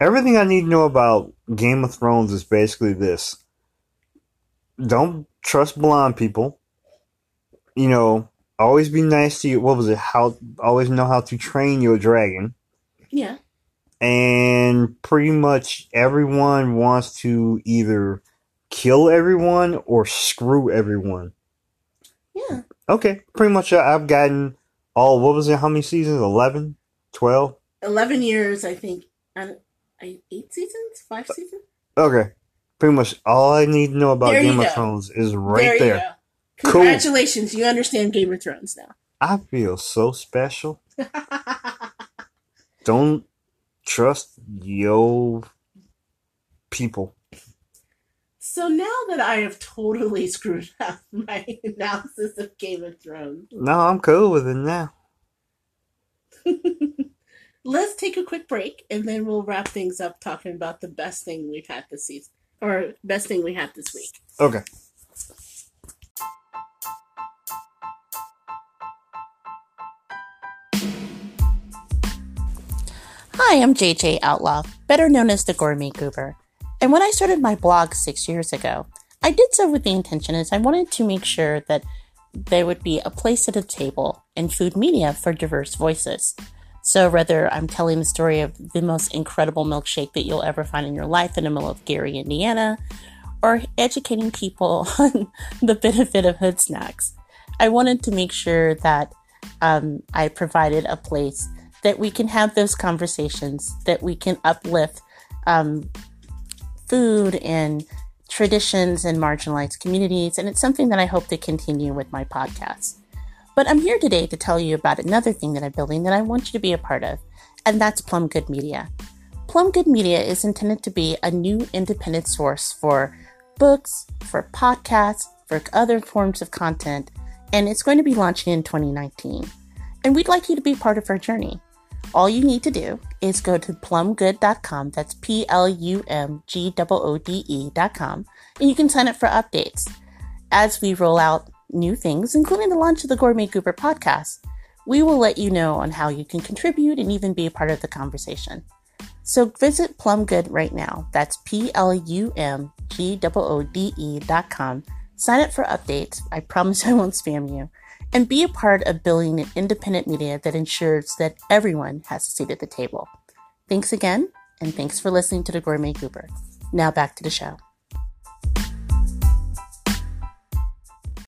S3: Everything I need to know about Game of Thrones is basically this. Don't trust blonde people. You know, always be nice to you. What was it? How always know how to train your dragon.
S1: Yeah.
S3: And pretty much everyone wants to either kill everyone or screw everyone.
S1: Yeah.
S3: Okay, pretty much I've gotten all, what was it, how many seasons? 11? 12?
S1: 11 years, I think. I, eight seasons? Five uh, seasons?
S3: Okay. Pretty much all I need to know about
S1: There
S3: Game of
S1: go.
S3: Thrones is right
S1: there.
S3: there.
S1: you go.
S3: Cool.
S1: Congratulations, you understand Game of Thrones now.
S3: I feel so special. <laughs> Don't trust yo people.
S1: so now that I have totally <laughs> screwed up my <laughs> analysis of Game of Thrones,
S3: No, I'm cool with it now.
S1: Let's take a quick break and then we'll wrap things up talking about the best thing we've had this season or best thing we had this week.
S3: Okay.
S1: Hi, I'm JJ Outlaw, better known as the Gourmet Goober. And when I started my blog six years ago, I did so with the intention as I wanted to make sure that there would be a place at the table in food media for diverse voices. So whether I'm telling the story of the most incredible milkshake that you'll ever find in your life in the middle of Gary, Indiana, or educating people <laughs> on the benefit of hood snacks, I wanted to make sure that um, I provided a place that we can have those conversations, that we can uplift um, food and traditions and marginalized communities. And it's something that I hope to continue with my podcast. But I'm here today to tell you about another thing that I'm building that I want you to be a part of, and that's Plum Good Media. Plum Good Media is intended to be a new independent source for books, for podcasts, for other forms of content, and it's going to be launching in 2019. And we'd like you to be part of our journey. All you need to do is go to plumgoode.com, that's P L U M G O O D E.com, and you can sign up for updates. As we roll out new things, including the launch of the Gourmet Goober podcast, we will let you know on how you can contribute and even be a part of the conversation. So visit Plumgood right now. That's P L U M G O O D E dot com. Sign up for updates. I promise I won't spam you. And be a part of building an independent media that ensures that everyone has a seat at the table. Thanks again, and thanks for listening to the Gourmet Goober. Now back to the show.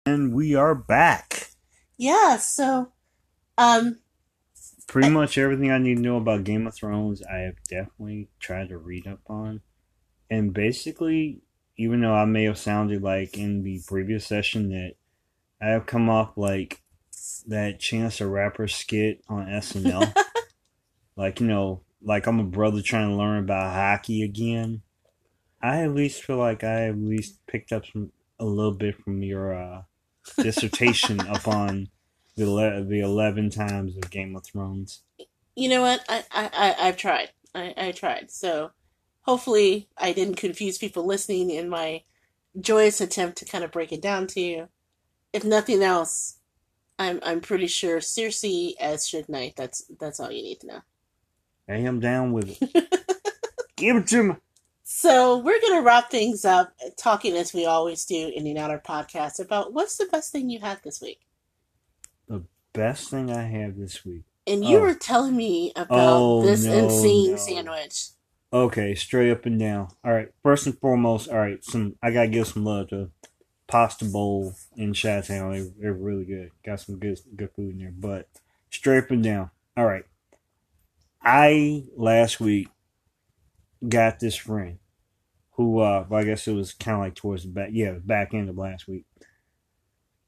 S2: And we are back.
S1: Yeah, so um
S2: Pretty much everything I need to know about Game of Thrones, I have definitely tried to read up on. And basically, even though I may have sounded like in the previous session that I have come off like that Chance the Rapper skit on SNL. <laughs> like, you know, like I'm a brother trying to learn about hockey again. I at least feel like I at least picked up some a little bit from your uh, dissertation <laughs> upon the ele- the eleven times of Game of Thrones.
S1: you know what? I, I, I I've tried. I, I tried. So hopefully I didn't confuse people listening in my joyous attempt to kind of break it down to you. If nothing else, I'm I'm pretty sure Cersei as Suge Knight, that's that's all you need to know.
S2: I am down with it. <laughs> Give it to me.
S1: So we're gonna wrap things up, talking as we always do in the Outer podcast about what's the best thing you had this week.
S2: The best thing I have this week.
S1: And you
S2: Oh.
S1: were telling me about
S2: Oh,
S1: this
S2: no,
S1: insane
S2: no.
S1: sandwich.
S2: Okay, straight up and down. All right, first and foremost, all right, some I gotta give some love to Pasta Bowl in Chi-Town. They, they're really good. Got some good good food in there. But straight up and down. All right, I last week got this friend who, uh, well, I guess it was kind of like towards the back, yeah, back end of last week.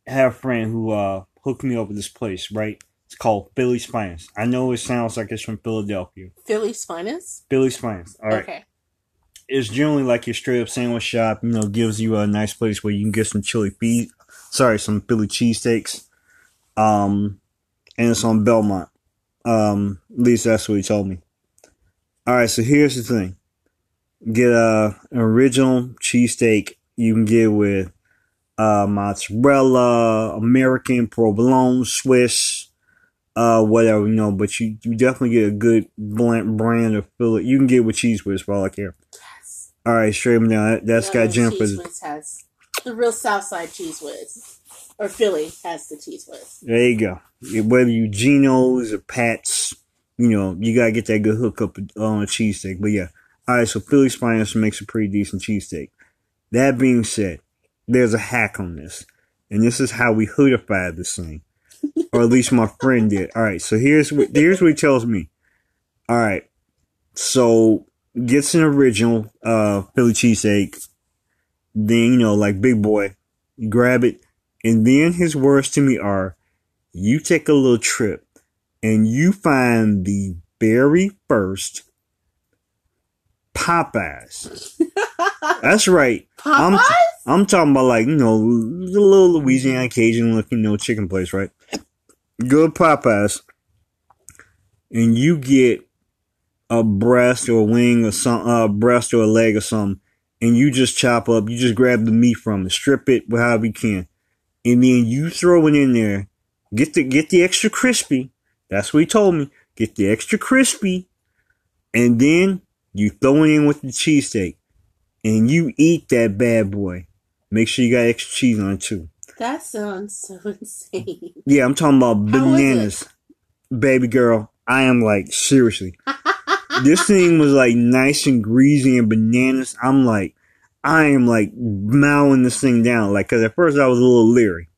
S2: I have a friend who uh hooked me up with this place, right? It's called Philly's Finest. I know it sounds like it's from Philadelphia.
S1: Philly's finest.
S2: Philly's Finest. All right.
S1: Okay.
S2: It's generally like your straight up sandwich shop, you know, gives you a nice place where you can get some chili beef, sorry, some Philly cheesesteaks. Um, and it's on Belmont. Um, at least that's what he told me. All right, so here's the thing. Get a an original cheesesteak you can get with uh, mozzarella, American, provolone, Swiss, uh, whatever, you know, but you, you definitely get a good blend, brand of Philly. You can get with cheese whiz for all I care.
S1: Yes.
S2: All right, straight them down. That- That's
S1: No,
S2: got Jennifer's.
S1: Cheese Whiz has the real Southside Cheese Whiz, or Philly has the Cheese Whiz.
S2: There you go. Whether you Geno's or Pat's, you know, you gotta get that good hookup on a cheesesteak. But yeah, all right. So Philly's Finest makes a pretty decent cheesesteak. That being said, there's a hack on this, and this is how we hoodified this thing, <laughs> or at least my friend did. All right. So here's what here's what he tells me. All right. So gets an original uh Philly cheesesteak. Then you know, like big boy, you grab it, and then his words to me are you take a little trip and you find the very first Popeyes. <laughs> That's right. I'm
S1: Popeyes?
S2: I'm talking about like, you know, the little Louisiana Cajun looking, you know, chicken place, right? Go to Popeyes and you get a breast or a wing or some uh breast or a leg or something, and you just chop up, you just grab the meat from it, strip it however you can, and then you throw it in there. Get the get the extra crispy. That's what he told me. Get the extra crispy, and then you throw it in with the cheesesteak, and you eat that bad boy. Make sure you got extra cheese on it too.
S1: That sounds so <laughs> insane.
S2: Yeah, I'm talking about bananas, baby girl. I am like seriously. this <laughs> thing was like nice and greasy and bananas. I'm like, I am like mowing this thing down. Like, cause at first I was a little leery,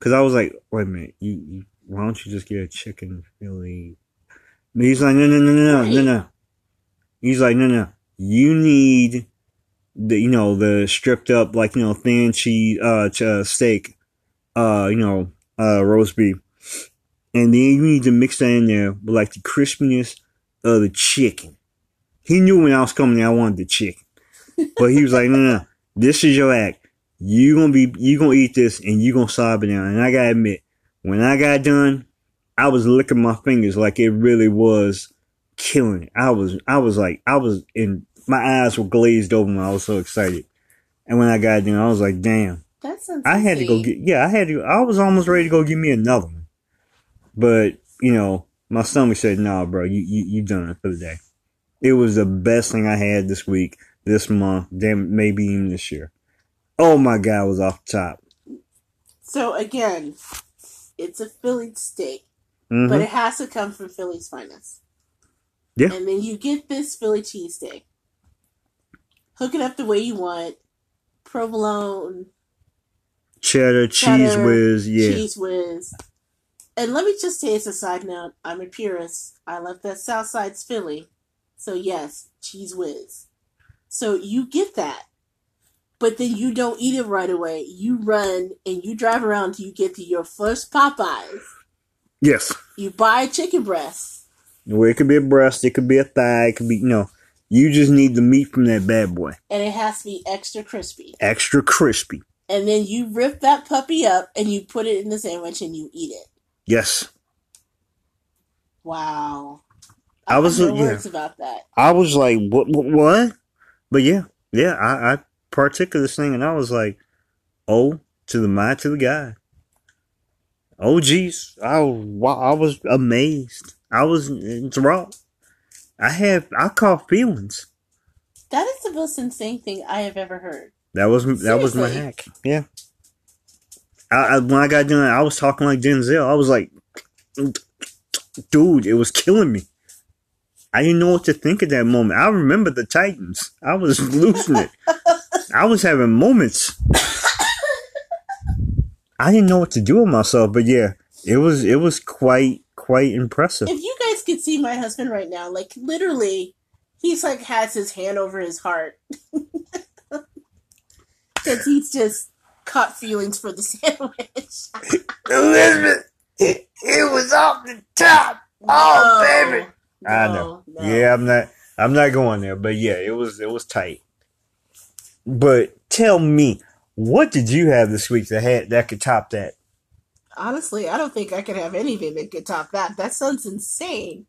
S2: cause I was like, wait a minute, you, you why don't you just get a chicken Philly? But he's like, no, no, no, no, no, no, no. He's like, no, no, you need the, you know, the stripped up like you know thin cheese, uh, ch- uh steak, uh, you know, uh, roast beef, and then you need to mix that in there with like the crispiness of the chicken. He knew when I was coming, I wanted the chicken, but he was like, no, no, this is your act. You gonna be, you gonna eat this, and you gonna sob it down. And I gotta admit, when I got done, I was licking my fingers like it really was killing it. I was, I was like, I was in, my eyes were glazed over. When I was so excited. And when I got done, I was like, damn.
S1: That sounds.
S2: I had to go get yeah, I had to I was almost ready to go get me another one. But, you know, my stomach said, nah, bro, you you you done it for the day. It was the best thing I had this week, this month, damn maybe even this year. Oh my god, was off the top.
S1: So again, it's a Philly steak,
S2: hmm
S1: but it has to come from Philly's finest.
S2: Yeah.
S1: And then you get this Philly cheesesteak. Hook it up the way you want. Provolone,
S2: Cheddar, cheese
S1: cheddar,
S2: whiz, yeah.
S1: cheese whiz. And let me just say as a side note, I'm a purist. I love that Southside's Philly. So yes, cheese whiz. So you get that. But then you don't eat it right away. You run and you drive around till you get to your first Popeyes.
S2: Yes.
S1: You buy a chicken breast.
S2: Where it could be a breast, it could be a thigh, it could be you know. You just need the meat from that bad boy.
S1: and it has to be extra crispy.
S2: Extra crispy.
S1: And then you rip that puppy up and you put it in the sandwich and you eat it.
S2: Yes.
S1: Wow.
S2: I was-
S1: uh, no
S2: yeah.
S1: words about that.
S2: I was like, what, what, what? But yeah, yeah, I, I partook of this thing and I was like, oh, to the mind, to the guy. Oh, geez. I, I was amazed. I was enthralled. I have, I caught feelings.
S1: That is the most insane thing I have ever heard.
S2: That was, that was my hack. Yeah. I, I, when I got done, I was talking like Denzel. I was like, dude, it was killing me. I didn't know what to think at that moment. I remember the Titans. I was <laughs> losing it. I was having moments. I didn't know what to do with myself, but yeah, it was it was quite quite impressive.
S1: If you guys could see my husband right now, like literally, he's like has his hand over his heart. <laughs> Because he's just caught feelings for the <laughs> sandwich.
S2: Elizabeth, it, it was off the top. Oh, baby. I know.
S1: No, no.
S2: Yeah, I'm not. I'm not going there, but yeah, it was it was tight. But tell me, what did you have this week that had that could top that?
S1: Honestly, I don't think I could have anything that could top that. That sounds insane.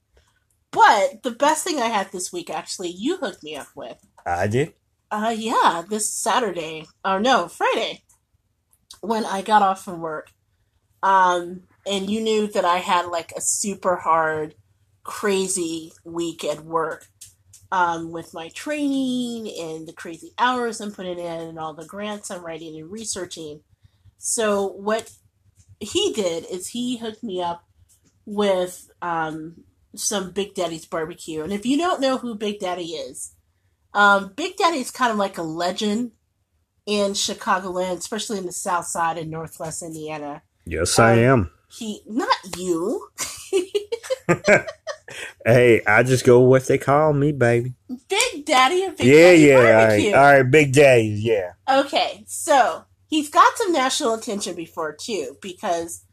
S1: But the best thing I had this week, actually, you hooked me up with.
S2: I did.
S1: Uh, yeah, this Saturday, or no, Friday, when I got off from work. Um, and you knew that I had like a super hard, crazy week at work. Um, with my training and the crazy hours I'm putting in and all the grants I'm writing and researching. So what he did is he hooked me up with um, some Big Daddy's barbecue. And if you don't know who Big Daddy is, um, Big Daddy is kind of like a legend in Chicagoland, especially in the South Side and Northwest Indiana.
S2: Yes, I am.
S1: He, not you, <laughs>
S2: Hey, I just go what they call me, baby.
S1: Big Daddy of Big
S2: yeah,
S1: Daddy
S2: yeah. All
S1: Barbecue.
S2: right, all right. Big Daddy, Yeah.
S1: Okay, so he's got some national attention before too, because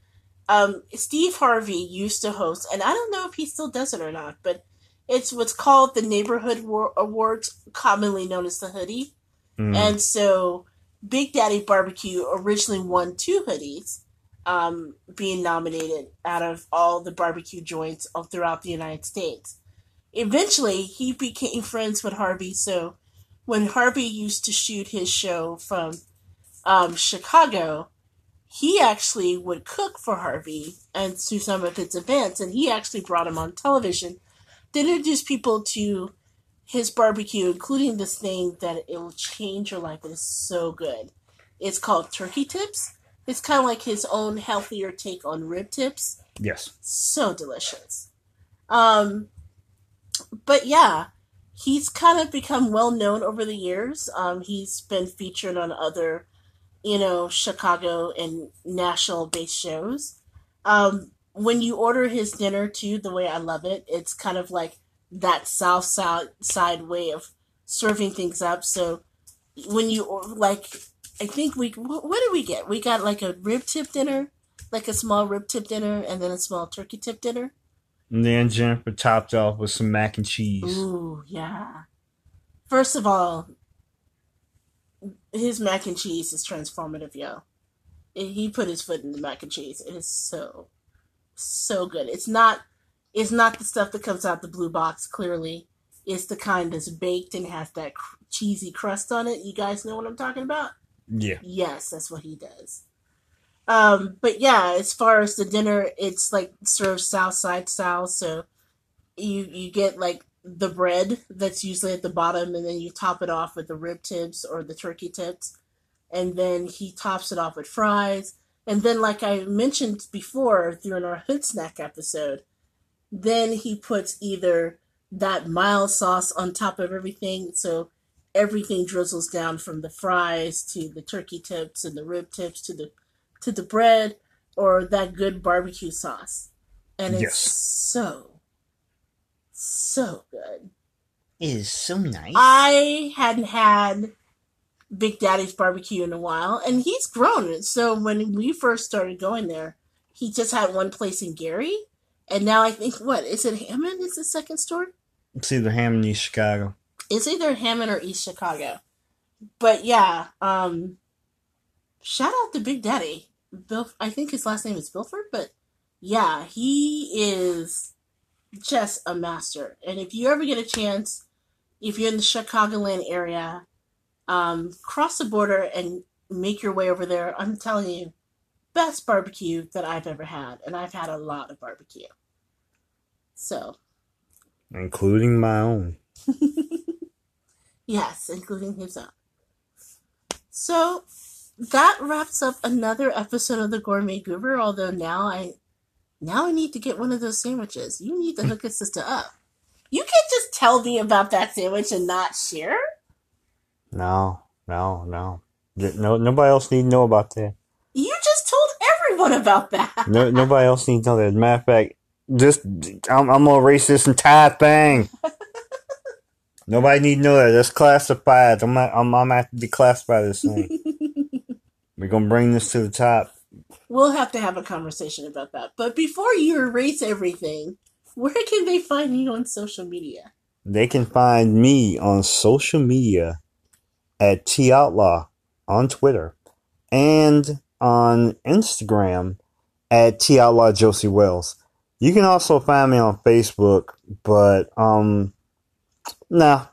S1: um, Steve Harvey used to host, and I don't know if he still does it or not, but it's what's called the Neighborhood War- Awards, commonly known as the Hoodie.
S2: Mm.
S1: And so Big Daddy Barbecue originally won two hoodies, um, being nominated out of all the barbecue joints all throughout the United States. Eventually, he became friends with Harvey, so when Harvey used to shoot his show from um, Chicago, he actually would cook for Harvey and to some of his events, and he actually brought him on television to introduce people to his barbecue, including this thing that it will change your life. It is so good. It's called Turkey Tips. It's kind of like his own healthier take on rib tips.
S2: Yes.
S1: So delicious. Um, but yeah, he's kind of become well known over the years. Um, he's been featured on other, you know, Chicago and national based shows. Um, when you order his dinner too, the way I love it, it's kind of like that south side side way of serving things up. So when you like, I think we what, what did we get? We got like a rib tip dinner, like a small rib tip dinner, and then a small turkey tip dinner.
S2: And then Jennifer topped off with some mac and cheese.
S1: Ooh, yeah. First of all, his mac and cheese is transformative, yo. He put his foot in the mac and cheese. It is so, so good. It's not, it's not the stuff that comes out the blue box. Clearly, it's the kind that's baked and has that cr- cheesy crust on it. You guys know what I'm talking about?
S2: Yeah.
S1: Yes, that's what he does. Um, but yeah, as far as the dinner, it's like served South Side style. So you you get like the bread that's usually at the bottom, and then you top it off with the rib tips or the turkey tips, and then he tops it off with fries. And then, like I mentioned before during our hood snack episode, then he puts either that mild sauce on top of everything, so everything drizzles down from the fries to the turkey tips and the rib tips to the to the bread or that good barbecue sauce. And it's
S2: Yes.
S1: so so good.
S3: It is so nice.
S1: I hadn't had Big Daddy's barbecue in a while and he's grown. So when we first started going there, he just had one place in Gary. And now I think what is it Hammond is the second store?
S2: It's either Hammond, East Chicago.
S1: It's either Hammond or East Chicago. But yeah, um shout out to Big Daddy. Bill I think his last name is Bilford, but yeah, he is just a master. And if you ever get a chance, if you're in the Chicagoland area, um, cross the border and make your way over there. I'm telling you, best barbecue that I've ever had. And I've had a lot of barbecue. So
S2: Including my own. <laughs>
S1: Yes, including his own. So that wraps up another episode of the Gourmet Goober. Although now I, now I need to get one of those sandwiches. You need to hook a sister up. You can't just tell me about that sandwich and not share.
S2: No, no, no. No, nobody else need to know about that.
S1: You just told everyone about that. <laughs>
S2: No, nobody else needs to know that. Matter of fact, just I'm, I'm gonna erase this entire thing. <laughs> nobody need to know that. That's classified. I'm not, I'm I'm gonna have to declassify this thing. <laughs> We're gonna bring this to the top.
S1: We'll have to have a conversation about that. But before you erase everything, where can they find you on social media?
S2: They can find me on social media at T Outlaw on Twitter and on Instagram at T Outlaw Josey Wales. You can also find me on Facebook, but um, nah,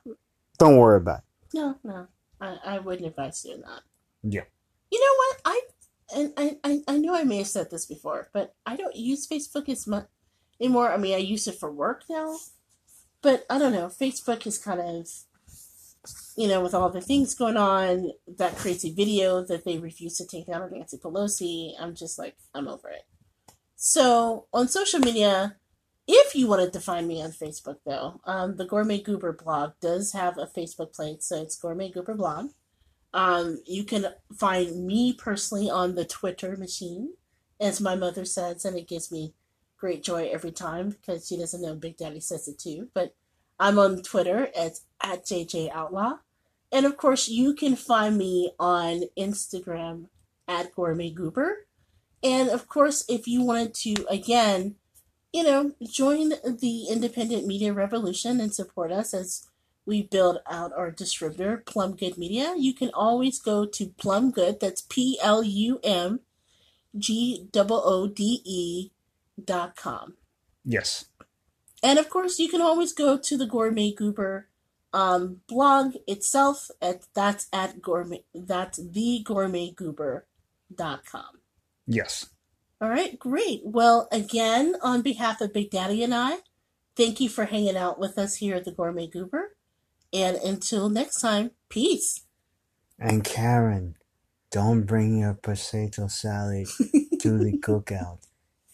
S2: don't worry about it.
S1: No, no, I, I wouldn't advise doing that.
S2: Yeah.
S1: You know what? I and I, I I know I may have said this before, but I don't use Facebook as much anymore. I mean, I use it for work now, but I don't know. Facebook is kind of, you know, with all the things going on, that crazy video that they refuse to take down on Nancy Pelosi. I'm just like, I'm over it. So on social media, if you wanted to find me on Facebook, though, um, the Gourmet Goober blog does have a Facebook page, so it's Gourmet Goober blog. Um, you can find me personally on the Twitter machine, as my mother says, and it gives me great joy every time because she doesn't know Big Daddy says it too. But I'm on Twitter at, at JJ Outlaw. And of course, you can find me on Instagram at Gourmet Goober. And of course, if you wanted to, again, you know, join the independent media revolution and support us as we build out our distributor, Plum Goode Media, you can always go to Plum Goode, that's P L U M G O O D E dot com.
S2: Yes.
S1: And of course, you can always go to the Gourmet Goober um, blog itself. At that's at gourmet. That's thegourmetgoober.com.
S2: Yes.
S1: All right, great. Well, again, on behalf of Big Daddy and I, thank you for hanging out with us here at the Gourmet Goober. And until next time, peace.
S2: And Karen, don't bring your potato salad to the <laughs> cookout.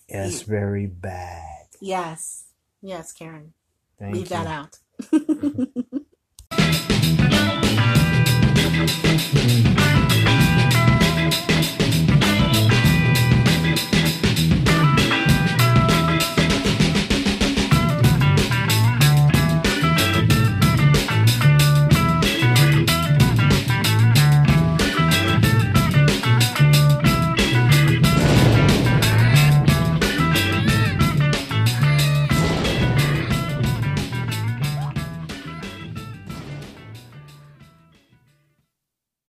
S2: It's very bad.
S1: Yes. Yes, Karen.
S2: Thank
S1: Leave
S2: you.
S1: that out. <laughs>